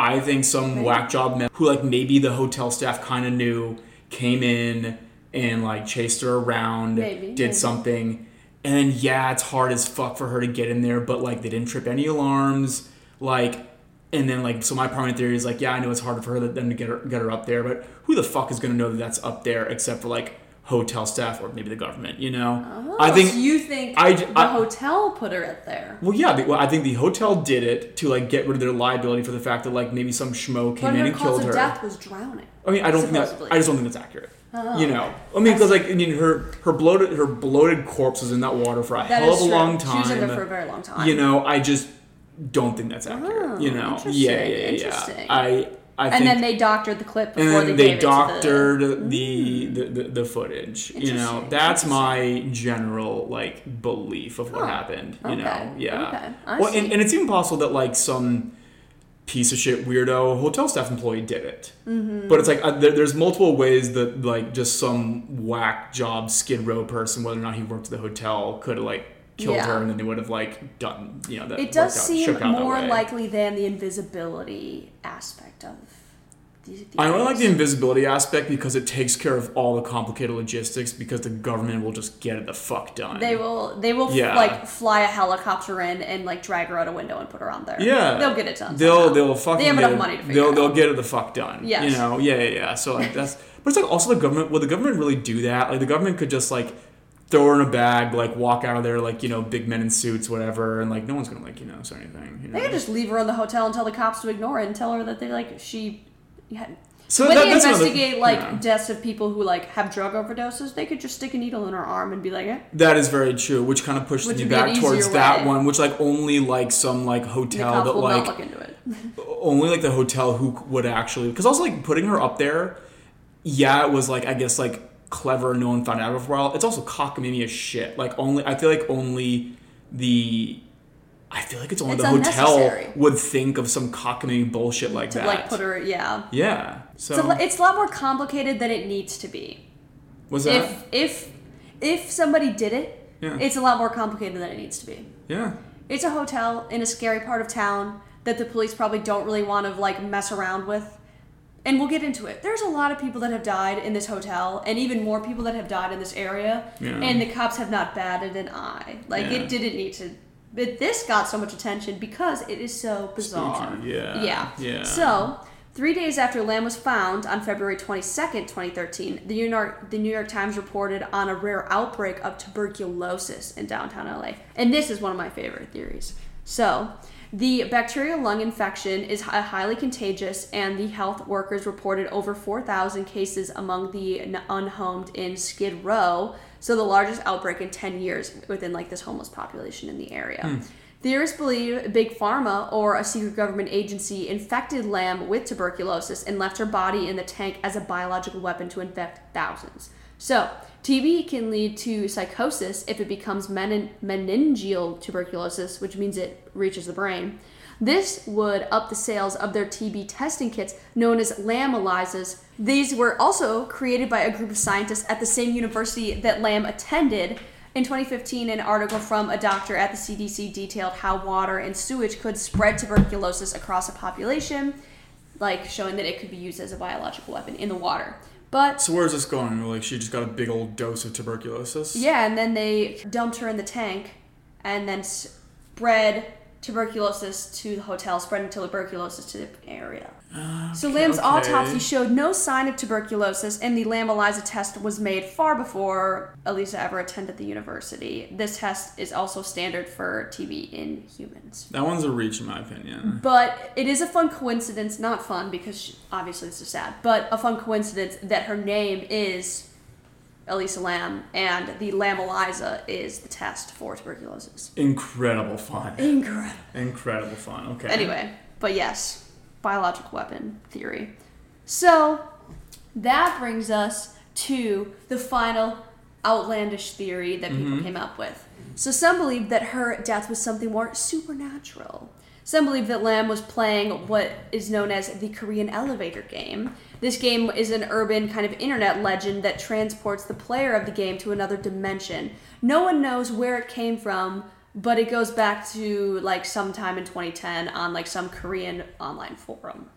I think some whack job man who like maybe the hotel staff kind of knew came in and like chased her around, Maybe, did maybe. something, and then, yeah, it's hard as fuck for her to get in there, but like they didn't trip any alarms. Like and then like so my primary theory is like yeah I know it's harder for her than to get her get her up there, but who the fuck is gonna know that that's up there except for like hotel staff or maybe the government, you know? Oh, I think so you think I- the I- hotel put her up there. Well, yeah. Well, I think the hotel did it to like get rid of their liability for the fact that like maybe some schmo came But in her and killed her. death was drowning. I mean, I don't think that. I just don't think that's accurate. Oh, you know, I mean, because like I mean, her her bloated her bloated corpse was in that water for a That hell of a true. long She was in time. there for a very long time. You know, I just don't think that's accurate. Oh, you know, yeah, yeah, yeah. interesting. I I and think. then they doctored the clip and then they, they doctored the, the, the, the, the footage. You know, that's my general like belief of what happened. You Okay, know, yeah. okay, well, and, and it's even possible that like some piece of shit weirdo hotel staff employee did it. Mm-hmm. But it's like uh, there, there's multiple ways that like just some whack job skid row person, whether or not he worked at the hotel, could have like killed Yeah. her, and then they would have like done you know that. It does out- seem shook out that more likely than the invisibility aspect of these. I only like the invisibility aspect because it takes care of all the complicated logistics because the government will just get it the fuck done. They will. They will Yeah. like fly a helicopter in and like drag her out a window and put her on there. Yeah, they'll get it done. They'll somehow. they'll fucking They have enough it, money to figure they'll they'll get it the fuck done. Yes. you know, yeah, yeah, yeah. So like that's, but it's like also the government. Will the government really do that? Like the government could just like throw her in a bag, like walk out of there, like you know, big men in suits, whatever, and like no one's gonna like you know say anything. You know? They could just leave her in the hotel and tell the cops to ignore it and tell her that they like she. Yeah. so when that- they another- investigate like yeah. deaths of people who like have drug overdoses, they could just stick a needle in her arm and be like, eh. That is very true, which kind of pushes Which me would be an back towards easier that one, which like only like some like hotel that like not look into it. only like the hotel who would actually because also like putting her up there yeah it was like i guess like clever no one found out for a while it's also cockamamie as shit like only i feel like only the i feel like it's only It's the hotel would think of some cockamamie bullshit like to that like put her, yeah. yeah so It's a, it's a lot more complicated than it needs to be. was that If if if somebody did it, Yeah. it's a lot more complicated than it needs to be. yeah It's a hotel in a scary part of town that the police probably don't really want to like mess around with. And we'll get into it. There's a lot of people that have died in this hotel, and even more people that have died in this area. Yeah. And the cops have not batted an eye. Like Yeah. it didn't need to. But this got so much attention because it is so bizarre. Spooky, yeah, Yeah. yeah. So three days after Lam was found on February 22nd, 2013, the New York the New York Times reported on a rare outbreak of tuberculosis in downtown LA. And this is one of my favorite theories. So, the bacterial lung infection is highly contagious, and the health workers reported over 4,000 cases among the unhomed in Skid Row. So, the largest outbreak in 10 years within like this homeless population in the area. Hmm. Theorists believe Big Pharma or a secret government agency infected Lam with tuberculosis and left her body in the tank as a biological weapon to infect thousands. So, TB can lead to psychosis if it becomes menin- meningeal tuberculosis, which means it reaches the brain. This would up the sales of their TB testing kits known as LAM ELISAs. These were also created by a group of scientists at the same university that Lam attended. In 2015, an article from a doctor at the CDC detailed how water and sewage could spread tuberculosis across a population, like showing that it could be used as a biological weapon in the water. But so where's this going like she just got a big old dose of tuberculosis yeah, and then they dumped her in the tank and then spread tuberculosis to the hotel, spreading tuberculosis to the area. So Lam's okay. autopsy showed no sign of tuberculosis, and the LAM ELISA test was made far before Elisa ever attended the university. This test is also standard for TB in humans. that one's a reach in my opinion But it is a fun coincidence, not fun because she, obviously this is sad, but a fun coincidence that her name is Elisa Lam and the LAM ELISA is the test for tuberculosis. incredible fun Incredible. incredible fun okay Anyway, but yes, biological weapon theory. So that brings us to the final outlandish theory that people mm-hmm. came up with. So some believe that her death was something more supernatural. Some believe that Lam was playing what is known as the Korean elevator game. This game is an urban kind of internet legend that transports the player of the game to another dimension. No one knows where it came from, but it goes back to like sometime in 2010 on like some Korean online forum.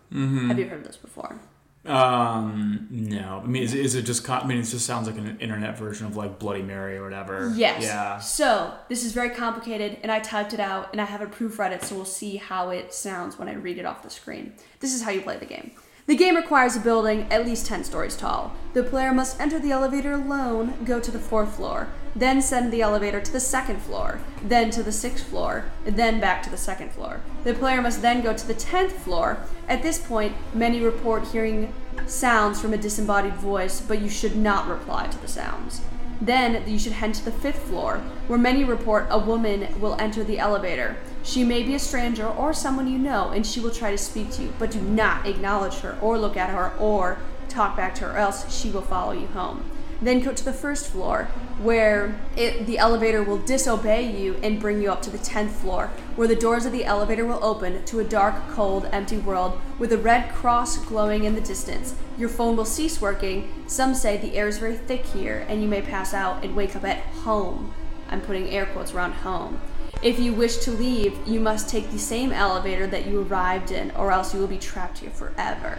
Have you heard of this before? Um, No, I mean, is, is it just? co- I mean, it just sounds like an internet version of like Bloody Mary or whatever. Yes. Yeah. So this is very complicated, and I typed it out, and I haven't proofread it, so we'll see how it sounds when I read it off the screen. This is how you play the game. The game requires a building at least 10 stories tall. The player must enter the elevator alone, go to the fourth floor, then send the elevator to the second floor, then to the sixth floor, then back to the second floor. The player must then go to the 10th floor. At this point, many report hearing sounds from a disembodied voice, but you should not reply to the sounds. Then you should head to the fifth floor, where many report a woman will enter the elevator. She may be a stranger or someone you know, and she will try to speak to you, but do not acknowledge her or look at her or talk back to her, or else she will follow you home. Then go to the first floor, where it, the elevator will disobey you and bring you up to the 10th floor, where the doors of the elevator will open to a dark, cold, empty world with a red cross glowing in the distance. Your phone will cease working. Some say the air is very thick here, and you may pass out and wake up at home. I'm putting air quotes around home. If you wish to leave, you must take the same elevator that you arrived in, or else you will be trapped here forever.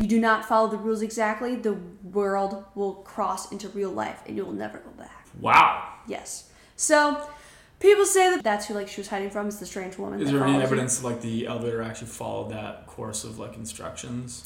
You do not follow the rules exactly, the world will cross into real life and you will never go back. Wow. Yes. So, people say that that's who like she was hiding from is the strange woman. Is there any evidence like the elevator actually followed that course of like instructions?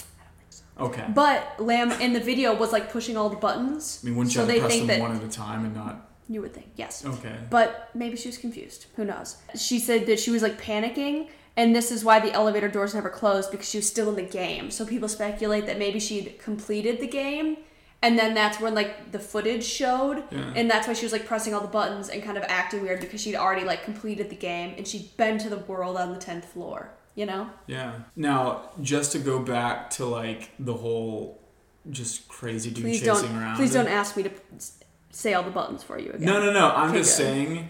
Okay. But Lam in the video was like pushing all the buttons. I mean, wouldn't you so have they press them that one at a time and not? you would think yes. Okay. But maybe she was confused. Who knows? She said that she was like panicking, and this is why the elevator doors never closed because she was still in the game. So people speculate that maybe she'd completed the game, and then that's when like the footage showed, Yeah. and that's why she was like pressing all the buttons and kind of acting weird because she'd already like completed the game and she'd been to the world on the tenth floor. You know? Yeah. Now, just to go back to like the whole just crazy dude Please chasing don't. around. Please don't ask me to say all the buttons for you again. No, no, no. I'm Okay, just good. saying.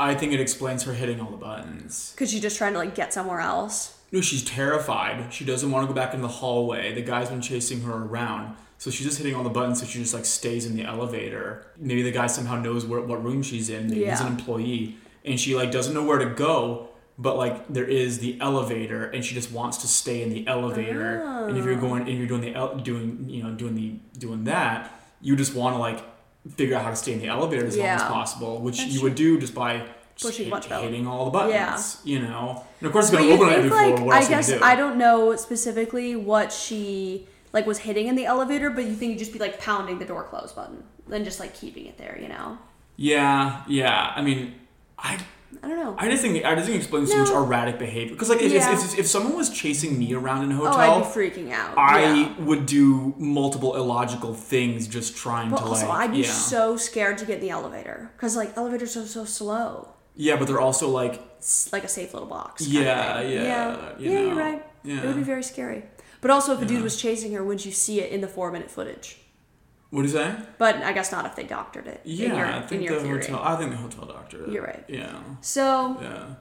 I think it explains her hitting all the buttons. Because she's just trying to like get somewhere else. No, she's terrified. She doesn't want to go back in the hallway. The guy's been chasing her around. So she's just hitting all the buttons so she just like stays in the elevator. Maybe the guy somehow knows where, what room she's in. Maybe he's an employee. And she like doesn't know where to go, but like there is the elevator and she just wants to stay in the elevator. Oh. And if you're Oh. going and you're doing the el- doing you know doing the doing that, you just want to like figure out how to stay in the elevator as long as possible, which That's you would do just by just Pushing hit- hitting all the buttons. Yeah. You know, and of course it's gonna open on think every like floor. What I guess do? I don't know specifically what she like was hitting in the elevator, but you think you'd just be like pounding the door close button, then just like keeping it there, you know? Yeah, yeah. I mean, I I don't know. I just think I just think it explains so much erratic behavior. Because like if, Yeah. if, if, if someone was chasing me around in a oh, hotel, I'd be freaking out. I yeah. would do multiple illogical things just trying But to also, like I'd be yeah. so scared to get in the elevator because like elevators are so slow. yeah, but they're also like It's like a safe little box. yeah, yeah, yeah. you yeah, know, you're right. Yeah. It would be very scary. But also, if a dude was chasing her, wouldn't you see it in the four minute footage? What do you say? But I guess not if they doctored it. Yeah, in your, I think in your the theory. hotel. I think the hotel doctor. You're right. Yeah, So, yeah,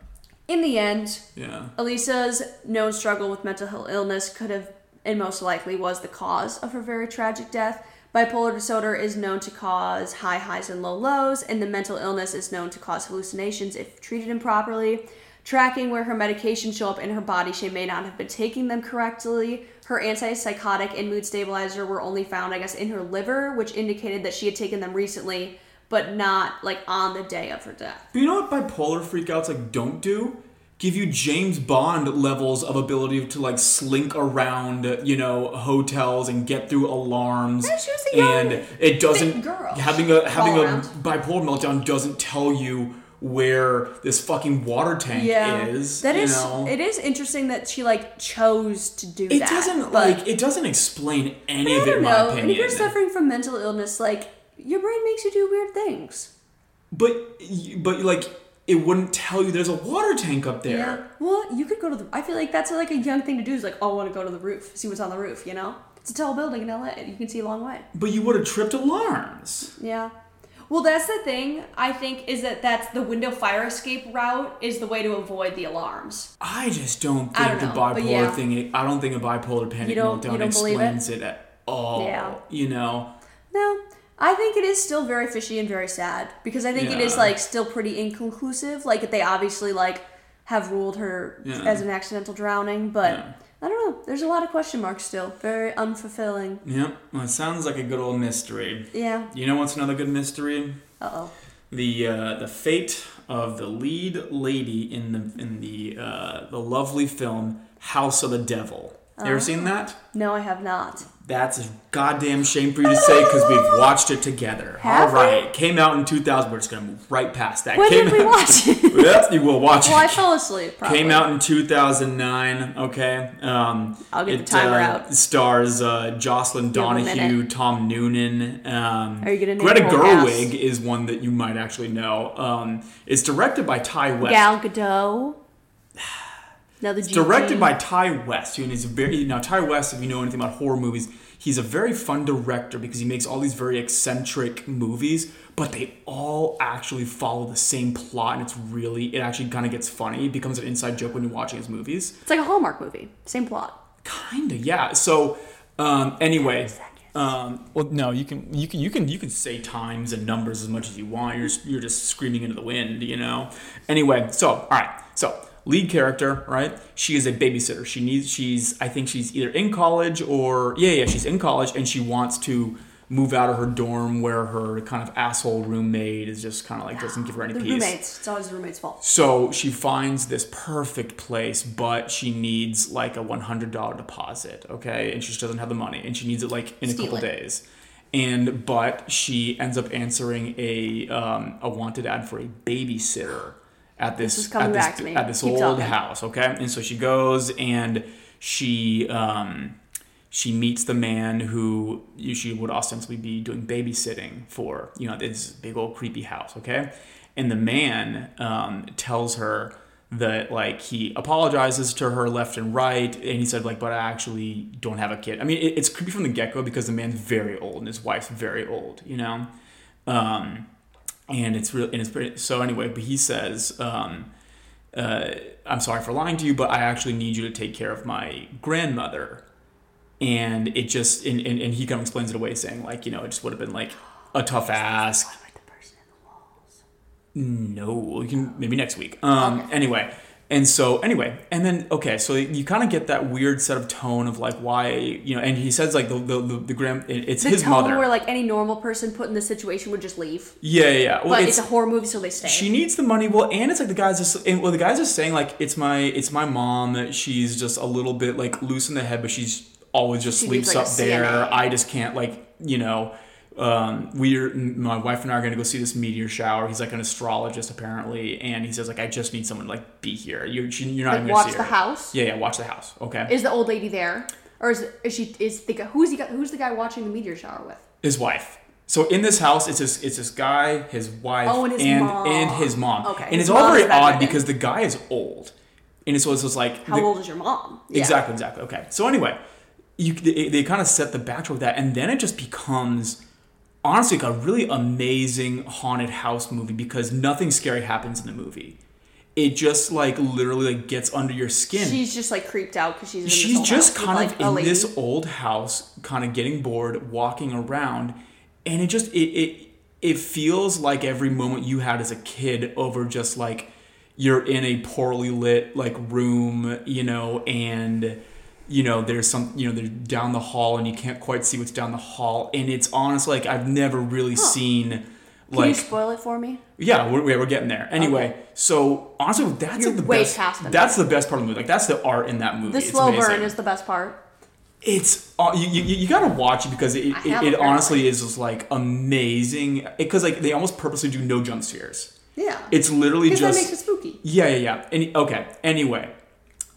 in the end, yeah. Elisa's known struggle with mental health illness could have, and most likely was, the cause of her very tragic death. Bipolar disorder is known to cause high highs and low lows, and the mental illness is known to cause hallucinations if treated improperly. Tracking where her medications show up in her body, she may not have been taking them correctly. Her antipsychotic and mood stabilizer were only found, I guess, in her liver, which indicated that she had taken them recently, but not like on the day of her death. But you know what bipolar freakouts like don't do? Give you James Bond levels of ability to like slink around, you know, hotels and get through alarms. Yeah, she was a young, and it doesn't girl. having a having a bipolar meltdown doesn't tell you where this fucking water tank is. That is know? it is interesting that she like chose to do It that. doesn't like it doesn't explain any of it don't my know. And if you're suffering from mental illness, like your brain makes you do weird things. but but like it wouldn't tell you there's a water tank up there. Yeah. Well, you could go to the. I feel like that's like a young thing to do. Is like, oh, I want to go to the roof, see what's on the roof. You know, it's a tall building in LA. You can see a long way. But you would have tripped alarms. Yeah. Well, that's the thing. I think is that that's the window fire escape route is the way to avoid the alarms. I just don't think don't the know, bipolar yeah. thing. I don't think a bipolar panic You don't- meltdown you it? explains it? at all. Yeah. You know. No, I think it is still very fishy and very sad because I think it is like still pretty inconclusive. Like they obviously like have ruled her Yeah. as an accidental drowning, but Yeah. I don't know. There's a lot of question marks still. Very unfulfilling. Yep. Well, it sounds like a good old mystery. Yeah. You know what's another good mystery? Uh oh. The uh, the fate of the lead lady in the in the uh, the lovely film House of the Devil. You ever seen that? No, I have not. That's a goddamn shame for you to say because we've watched it together. Have All right, came out in 2000. We're just gonna move right past that. When Came did we out- watch it? Yep, you will watch it. well, I fell asleep. Probably. Came out in 2009. Okay. Um, I'll get the it, timer uh, out. Stars uh, Jocelin Give 'em a Donahue. Tom Noonan. Um, Are you gonna Greta? Gerwig is one that you might actually know. Um, it's directed by Ti West. Gal Gadot. Another It's directed by Ti West, and he's very now Ti West. If you know anything about horror movies, he's a very fun director because he makes all these very eccentric movies, but they all actually follow the same plot, and it's really it actually kind of gets funny. It becomes an inside joke when you're watching his movies. It's like a Hallmark movie. Same plot. Kinda, yeah. So, um, anyway, um, well, no, you can you can you can you can say times and numbers as much as you want. You're you're just screaming into the wind, you know. Anyway, so all right, so lead character, right? She is a babysitter. She needs. She's. I think she's either in college or yeah, yeah. She's in college and she wants to move out of her dorm where her kind of asshole roommate is just kind of like doesn't give her any The peace. roommates. It's always the roommate's fault. So she finds this perfect place, but she needs like a one hundred dollar deposit, okay? And she just doesn't have the money, and she needs it like in a couple it. days. And but she ends up answering a um, a wanted ad for a babysitter at this, at this, back to me. at this Keep old talking. house, okay? And so she goes and she um, she meets the man who you- she would ostensibly be doing babysitting for, you know, this big old creepy house, okay? And the man um, tells her that like he apologizes to her left and right, and he said like, but I actually don't have a kid. I mean, it, it's creepy from the get go because the man's very old and his wife's very old, you know. Um, and it's really and it's pretty, so anyway. But he says. Um, uh, I'm sorry for lying to you, but I actually need you to take care of my grandmother. And it just, and, and, and he kind of explains it away, saying, like, you know, it just would have been like a tough ask. Like the person in the walls. No, we can maybe next week. Um, anyway, and so anyway, and then okay, so you kind of get that weird set of tone of like why you know, and he says like the the the, the grand, it's The his tone mother. where like any normal person put in this situation would just leave. yeah, yeah, yeah. Well, But it's, a horror movie, so they stay. she needs the money well and it's like the guys just and, well the guys are saying like it's my it's my mom she's just a little bit like loose in the head but she's always just She sleeps needs, like, up there CNA. i just can't like you know um, we're my wife and I are gonna go see this meteor shower. He's like an astrologist apparently, and he says like I just need someone to like be here. You're you're not like even gonna watch see the her. house. Yeah, yeah, watch the house. Okay, Is the old lady there, or is is she is the guy who's the guy who's the guy watching the meteor shower with? his wife. So in this house, it's this it's this guy, his wife, Oh, and his and, mom. and his mom. Okay, and his it's all very odd because the guy is old, and it's so it's just like How the- old is your mom? Yeah. Exactly, exactly. Okay. So anyway, you they, they kind of set the backdrop of that, and then it just becomes honestly like a really amazing haunted house movie because nothing scary happens in the movie. It just like literally like gets under your skin. She's just like creeped out because she's She's just house with, kind like, of in this old house, kind of getting bored, walking around, and it just it it it feels like every moment you had as a kid over just like you're in a poorly lit like room, you know, and you know there's some you know they're down the hall and you can't quite see what's down the hall, and it's honestly like I've never really seen Can like you spoil it for me? yeah, we're, we're getting there. Anyway, so honestly, that's You're like the way best. past That's the best part of the movie. Like that's the art in that movie. The It's slow amazing. burn is the best part. It's uh, you, you, you gotta watch it because it, it, it honestly is just like amazing because like they almost purposely do no jump scares. Yeah. It's literally because that just makes it spooky. yeah yeah yeah. Any, okay. Anyway,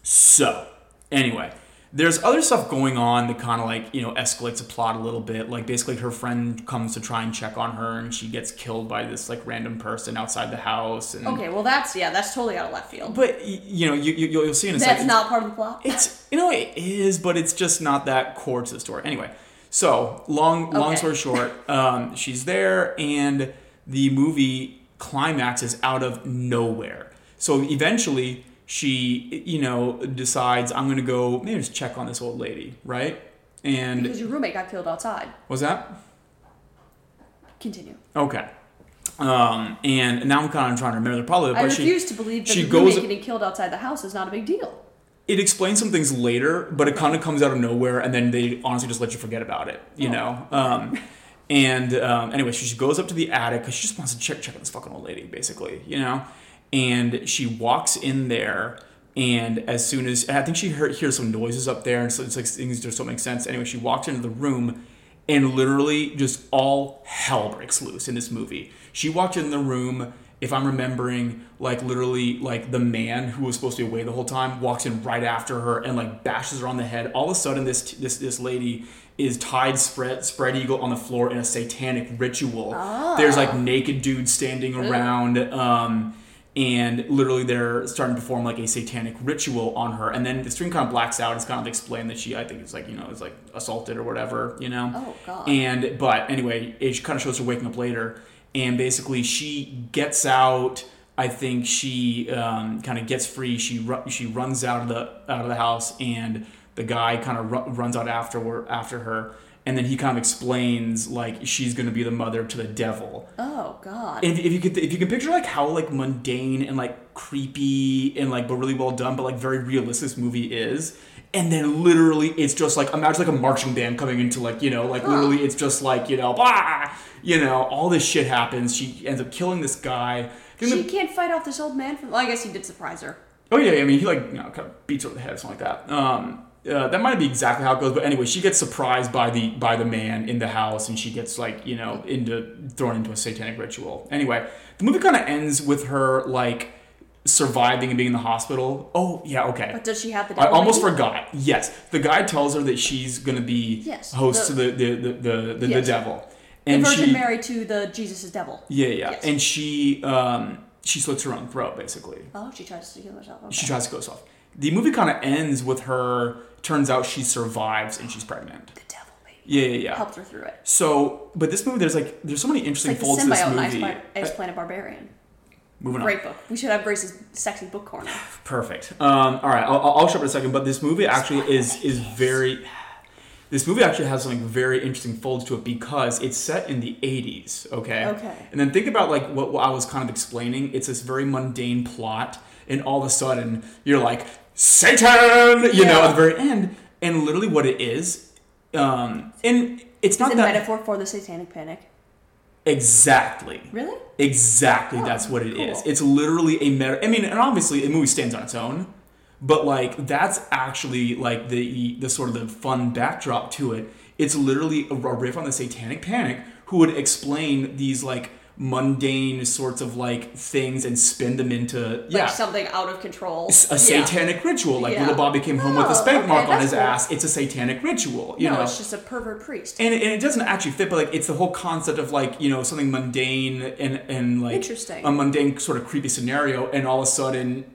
so anyway, there's other stuff going on that kind of like you know escalates the plot a little bit. Like basically, her friend comes to try and check on her, and she gets killed by this like random person outside the house. And Okay, well that's yeah, that's totally out of left field. but you know you, you you'll see in a That's second. not part of the plot. It's you know it is, but it's just not that core to the story. Anyway, so long long story short, um, she's there, and the movie climaxes out of nowhere. So eventually, she you know decides I'm gonna go maybe just check on this old lady, right? And because your roommate got killed outside. was that Continue. okay? Um, and now I'm kind of trying to remember the probably, I but she refuse to believe that she the goes- roommate getting killed outside the house is not a big deal. it explains some things later, but it kind of comes out of nowhere, and then they honestly just let you forget about it, you Oh. know. Um, and um, anyway, she goes up to the attic because she just wants to check check on this fucking old lady, basically, you know. And she walks in there, and as soon as I think she heard, hears some noises up there, and so it's like things just don't make sense. Anyway, she walks into the room, and literally just all hell breaks loose in this movie. She walked in the room. If I'm remembering, like literally, like the man who was supposed to be away the whole time walks in right after her and like bashes her on the head. All of a sudden, this this this lady is tied spread spread eagle on the floor in a satanic ritual. There's like naked dudes standing around. Um, and literally they're starting to perform like a satanic ritual on her. And then the screen kind of blacks out. It's kind of explained that she i think it's like you know it's like assaulted or whatever you know? Oh, God. and but anyway it kind of shows her waking up later. And basically she gets out. I think she um, kind of gets free. She ru- she runs out of the out of the house and the guy kind of ru- runs out after after her and then he kind of explains like she's going to be the mother to the devil Oh God. if, if you could if you can picture like how like mundane and like creepy and like but really well done but like very realistic this movie is and then literally it's just like imagine like a marching band coming into like you know like literally it's just like you know blah, you know all this shit happens she ends up killing this guy Then the- she can't fight off this old man. From, well, I guess he did surprise her. Oh yeah, I mean he like you know kind of beats her over the head or something like that. Um, uh, that might be exactly how it goes, but anyway, she gets surprised by the by the man in the house, and she gets like you know into thrown into a satanic ritual. Anyway, the movie kind of ends with her like surviving and being in the hospital. Oh yeah, okay. But does she have the? I almost lady? forgot. Yes, the guy tells her that she's gonna be Yes, host the- to the the the the, the, Yes. the devil, The and Virgin she Mary to the Jesus' devil. yeah yeah, Yes. and she um she slits her own throat basically. Oh, she tries to kill herself. Okay. She tries to kill herself. The movie kind of ends with her. Turns out she survives and she's pregnant. the devil lady Yeah, yeah, yeah. helped her through it. So, but this movie, there's like, there's so many It's interesting like the folds to this symbiote in Ice movie. Ice Uh, Planet Barbarian. moving on. Great book. We should have Grace's sexy book corner. Perfect. Um, all right, I'll, I'll I'll show up in a second. But this movie actually is is very. This movie actually has something very interesting folds to it because it's set in the 80s. Okay. Okay. And then think about like what, what I was kind of explaining. It's this very mundane plot, and all of a sudden you're like Satan, you know, at the very end, and literally what it is, um, and it's Is not a that metaphor for the satanic panic? exactly. Really? Exactly, Oh, that's what it is. cool. It's literally a meta. I mean, and obviously, a movie stands on its own, but like that's actually like the the sort of the fun backdrop to it. It's literally a riff on the Satanic Panic, who would explain these like mundane sorts of like things and spin them into yeah. Something out of control. a Yeah. satanic ritual, like Yeah. little Bobby came home with Oh, a spank okay, mark on his cool. ass. It's a satanic ritual, you no, know. it's just a pervert priest. and it, and it doesn't actually fit, but like it's the whole concept of like you know something mundane and and like Interesting. a mundane sort of creepy scenario, and all of a sudden,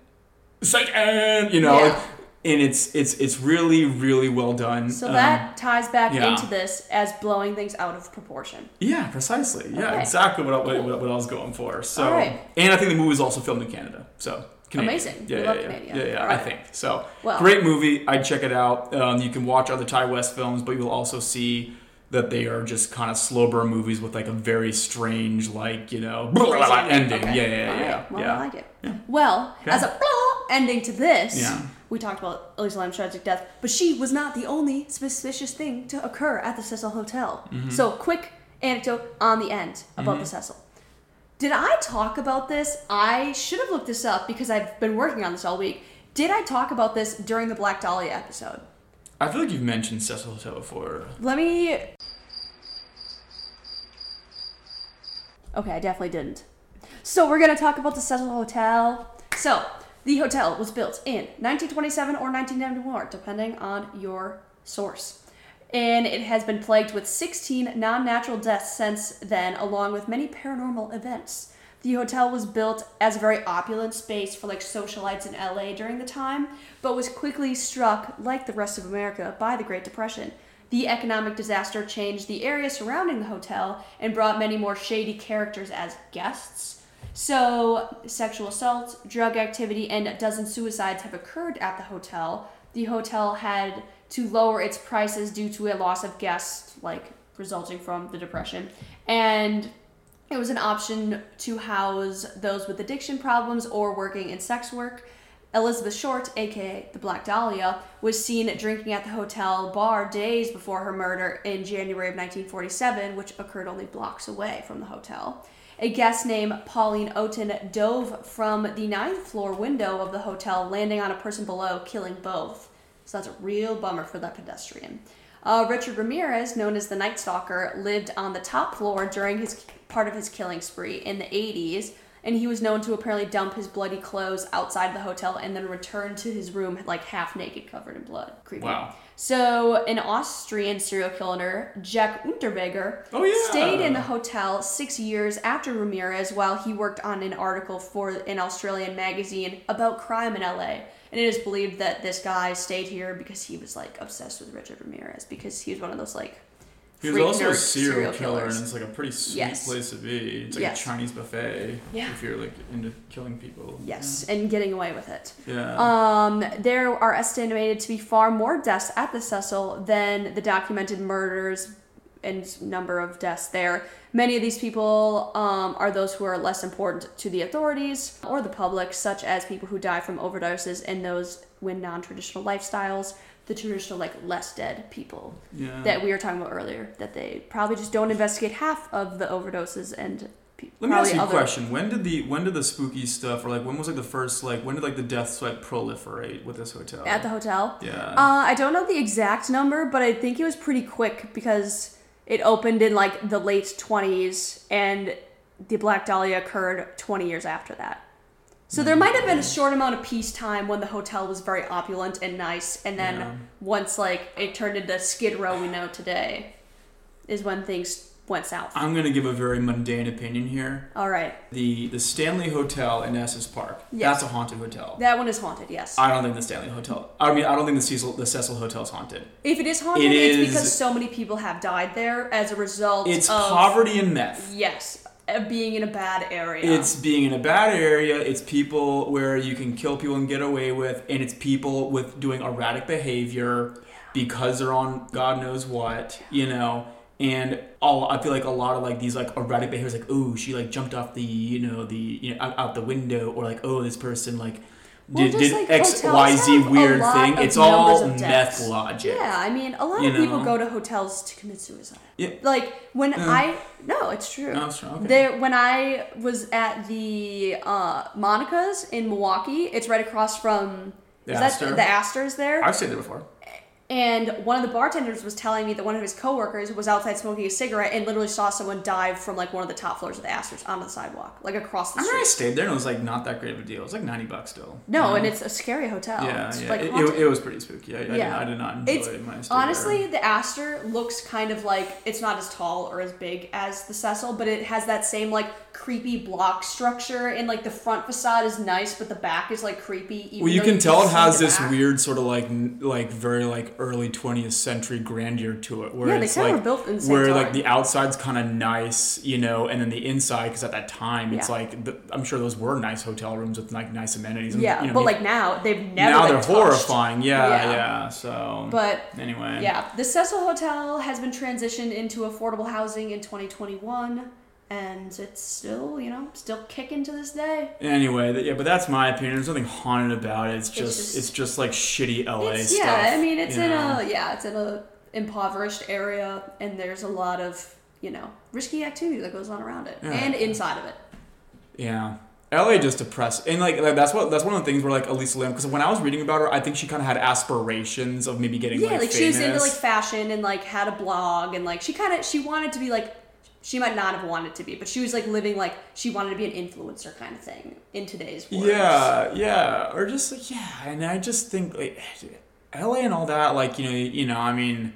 Satan, you know, Yeah. like, and it's it's it's really really well done. So Um, that ties back yeah. into this as blowing things out of proportion. yeah, precisely, yeah, Okay. exactly what I, what, what, I was going for. So, All right. and I think the movie was also filmed in Canada, so. Canadian. Amazing. Yeah, We yeah, love yeah, Canadian. yeah, yeah. All I think so. Well- Great movie. I'd check it out. Um, you can watch other Ti West films, but you'll also see that they are just kind of slow burn movies with like a very strange, like you know, Crazy ending. Okay. Yeah, yeah, yeah, right. Well, yeah. I like it. Well, Okay. as a blah ending to this, Yeah. We talked about Elisa Lam's tragic death, but she was not the only suspicious thing to occur at the Cecil Hotel. Mm-hmm. So, quick anecdote on the end about the Cecil. Did I talk about this? I should have looked this up because I've been working on this all week. Did I talk about this during the Black Dahlia episode? I feel like you've mentioned Cecil Hotel before. Let me. Okay, I definitely didn't. So we're gonna talk about the Cecil Hotel. So the hotel was built in 1927 or 1991, depending on your source. And it has been plagued with 16 non natural deaths since then, along with many paranormal events. The hotel was built as a very opulent space for like socialites in LA during the time, but was quickly struck, like the rest of America, by the Great Depression. The economic disaster changed the area surrounding the hotel and brought many more shady characters as guests. So, sexual assaults, drug activity, and a dozen suicides have occurred at the hotel. The hotel had to lower its prices due to a loss of guests, like resulting from the depression. And it was an option to house those with addiction problems or working in sex work. Elizabeth Short, aka the Black Dahlia, was seen drinking at the hotel bar days before her murder in January of 1947, which occurred only blocks away from the hotel. A guest named Pauline Otton dove from the ninth floor window of the hotel, landing on a person below, killing both. So that's a real bummer for that pedestrian. Uh, Richard Ramirez, known as the Night Stalker, lived on the top floor during his part of his killing spree in the 80s, and he was known to apparently dump his bloody clothes outside the hotel and then return to his room like half naked, covered in blood. Creepy. Wow. So, an Austrian serial killer, Jack Unterweger, Oh, yeah. stayed in the hotel six years after Ramirez while he worked on an article for an Australian magazine about crime in LA. And it is believed that this guy stayed here because he was like obsessed with Richard Ramirez because he was one of those like He was also a nerd serial, killer, and it's like a pretty sweet Yes. place to be. It's like Yes. a Chinese buffet. Yeah. If you're like into killing people. Yes, and getting away with it. Yeah. Um, there are estimated to be far more deaths at the Cecil than the documented murders and number of deaths there. Many of these people um, are those who are less important to the authorities or the public, such as people who die from overdoses and those with non-traditional lifestyles. The traditional, like less dead people yeah. that we were talking about earlier, that they probably just don't investigate half of the overdoses and. pe- Let me ask you a question. When did the when did the spooky stuff or like when was like the first like when did like the deaths like proliferate with this hotel? At the hotel, yeah. Uh, I don't know the exact number, but I think it was pretty quick because it opened in like the late 20s and the Black Dahlia occurred 20 years after that. So there might have been a short amount of peacetime when the hotel was very opulent and nice, and then Yeah. once like it turned into Skid Row we know today, is when things went south. I'm gonna give a very mundane opinion here. All right, The the Stanley Hotel in Estes Park. Yes. That's a haunted hotel. that one is haunted. Yes, I don't think the Stanley Hotel. I mean, I don't think the Cecil the Cecil Hotel is haunted. if it is haunted, It it's is- because so many people have died there as a result. It's of, poverty and meth. Yes, Uh, being in a bad area. It's being in a bad area. It's people where you can kill people and get away with, and it's people with doing erratic behavior because they're on God knows what, you know. And all I feel like a lot of like these like erratic behaviors, like oh she like jumped off the you know the you know out, out the window, or like oh this person like Well, did, did like X Y Z weird thing. It's all meth logic. Yeah, I mean, a lot You of people go to hotels to commit suicide. Yeah. Like when Yeah. I no, it's true. Oh, that's true. Okay. There, when I was at the uh, Monica's in Milwaukee, it's right across from The Astor? that the Astor's there. I've stayed there before. And one of the bartenders was telling me that one of his coworkers was outside smoking a cigarette and literally saw someone dive from like one of the top floors of the Astors onto the sidewalk, like across the I remember I stayed there and it was like not that great of a deal. It was like ninety bucks still. No, and it's a scary hotel. yeah, It's, yeah. like it, haunted. it, it was pretty spooky. I, I, did, Yeah. I did not enjoy It's my stay honestly there. the Astor looks kind of like it's not as tall or as big as the Cecil, but it has that same like creepy block structure, and like the front facade is nice, but the back is like creepy. Even Well, you can tell it has this back. weird sort of like n- like very like early 20th century grandeur to it, where Yeah, they it's like built in the where time. like the outside's kind of nice, you know, and then the inside because at that time it's Yeah. like the, I'm sure those were nice hotel rooms with like nice amenities. And, Yeah, you know, but like now they've never. now been they're touched. horrifying. Yeah, Yeah. yeah. So, But anyway, yeah, the Cecil Hotel has been transitioned into affordable housing in 2021, and it's still you know still kicking to this day. Anyway, yeah, but that's my opinion. There's nothing haunted about it. It's just just- it's just like shitty LA It's, stuff. yeah, I mean, it's in know? a yeah, it's in a impoverished area, and there's a lot of you know risky activity that goes on around it Yeah. and inside of it. Yeah. LA just depressed, and like, like that's what that's one of the things where like Elisa Lam, because when I was reading about her, I think she kind of had aspirations of maybe getting Yeah, like, like, she was into like fashion and like had a blog and like she kind of she wanted to be like she might not have wanted to be, but she was like living like she wanted to be an influencer kind of thing in today's world. yeah, yeah, or just like yeah, and I just think like LA and all that, like you know, you know, I mean,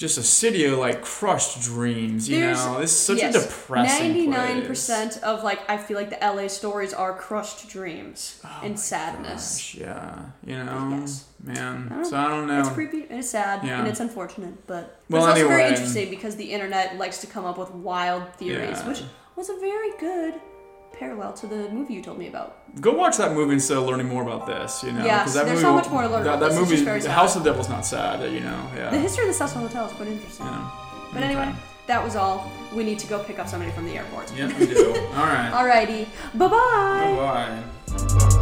just a city of like crushed dreams. You There's- know, this is such yes, a depressing. Ninety nine percent of like I feel like the LA stories are crushed dreams Oh and sadness. Gosh, yeah, you know, Yes. man. I so I don't know. It's creepy and it's sad Yeah. and it's unfortunate, but, but Well, it's also very anyway. interesting because the internet likes to come up with wild theories, Yeah. which was a very good parallel to the movie you told me about. Go watch that movie instead of learning more about this. You know, that there's movie, so much more to learn That, that movie. House of the Devil's not sad. You know, yeah. The history of the Cecil Hotel is quite interesting. know. But anyway, that was all. We need to go pick up somebody from the airport. Yeah, we do. All right. Alrighty, bye bye. Bye bye.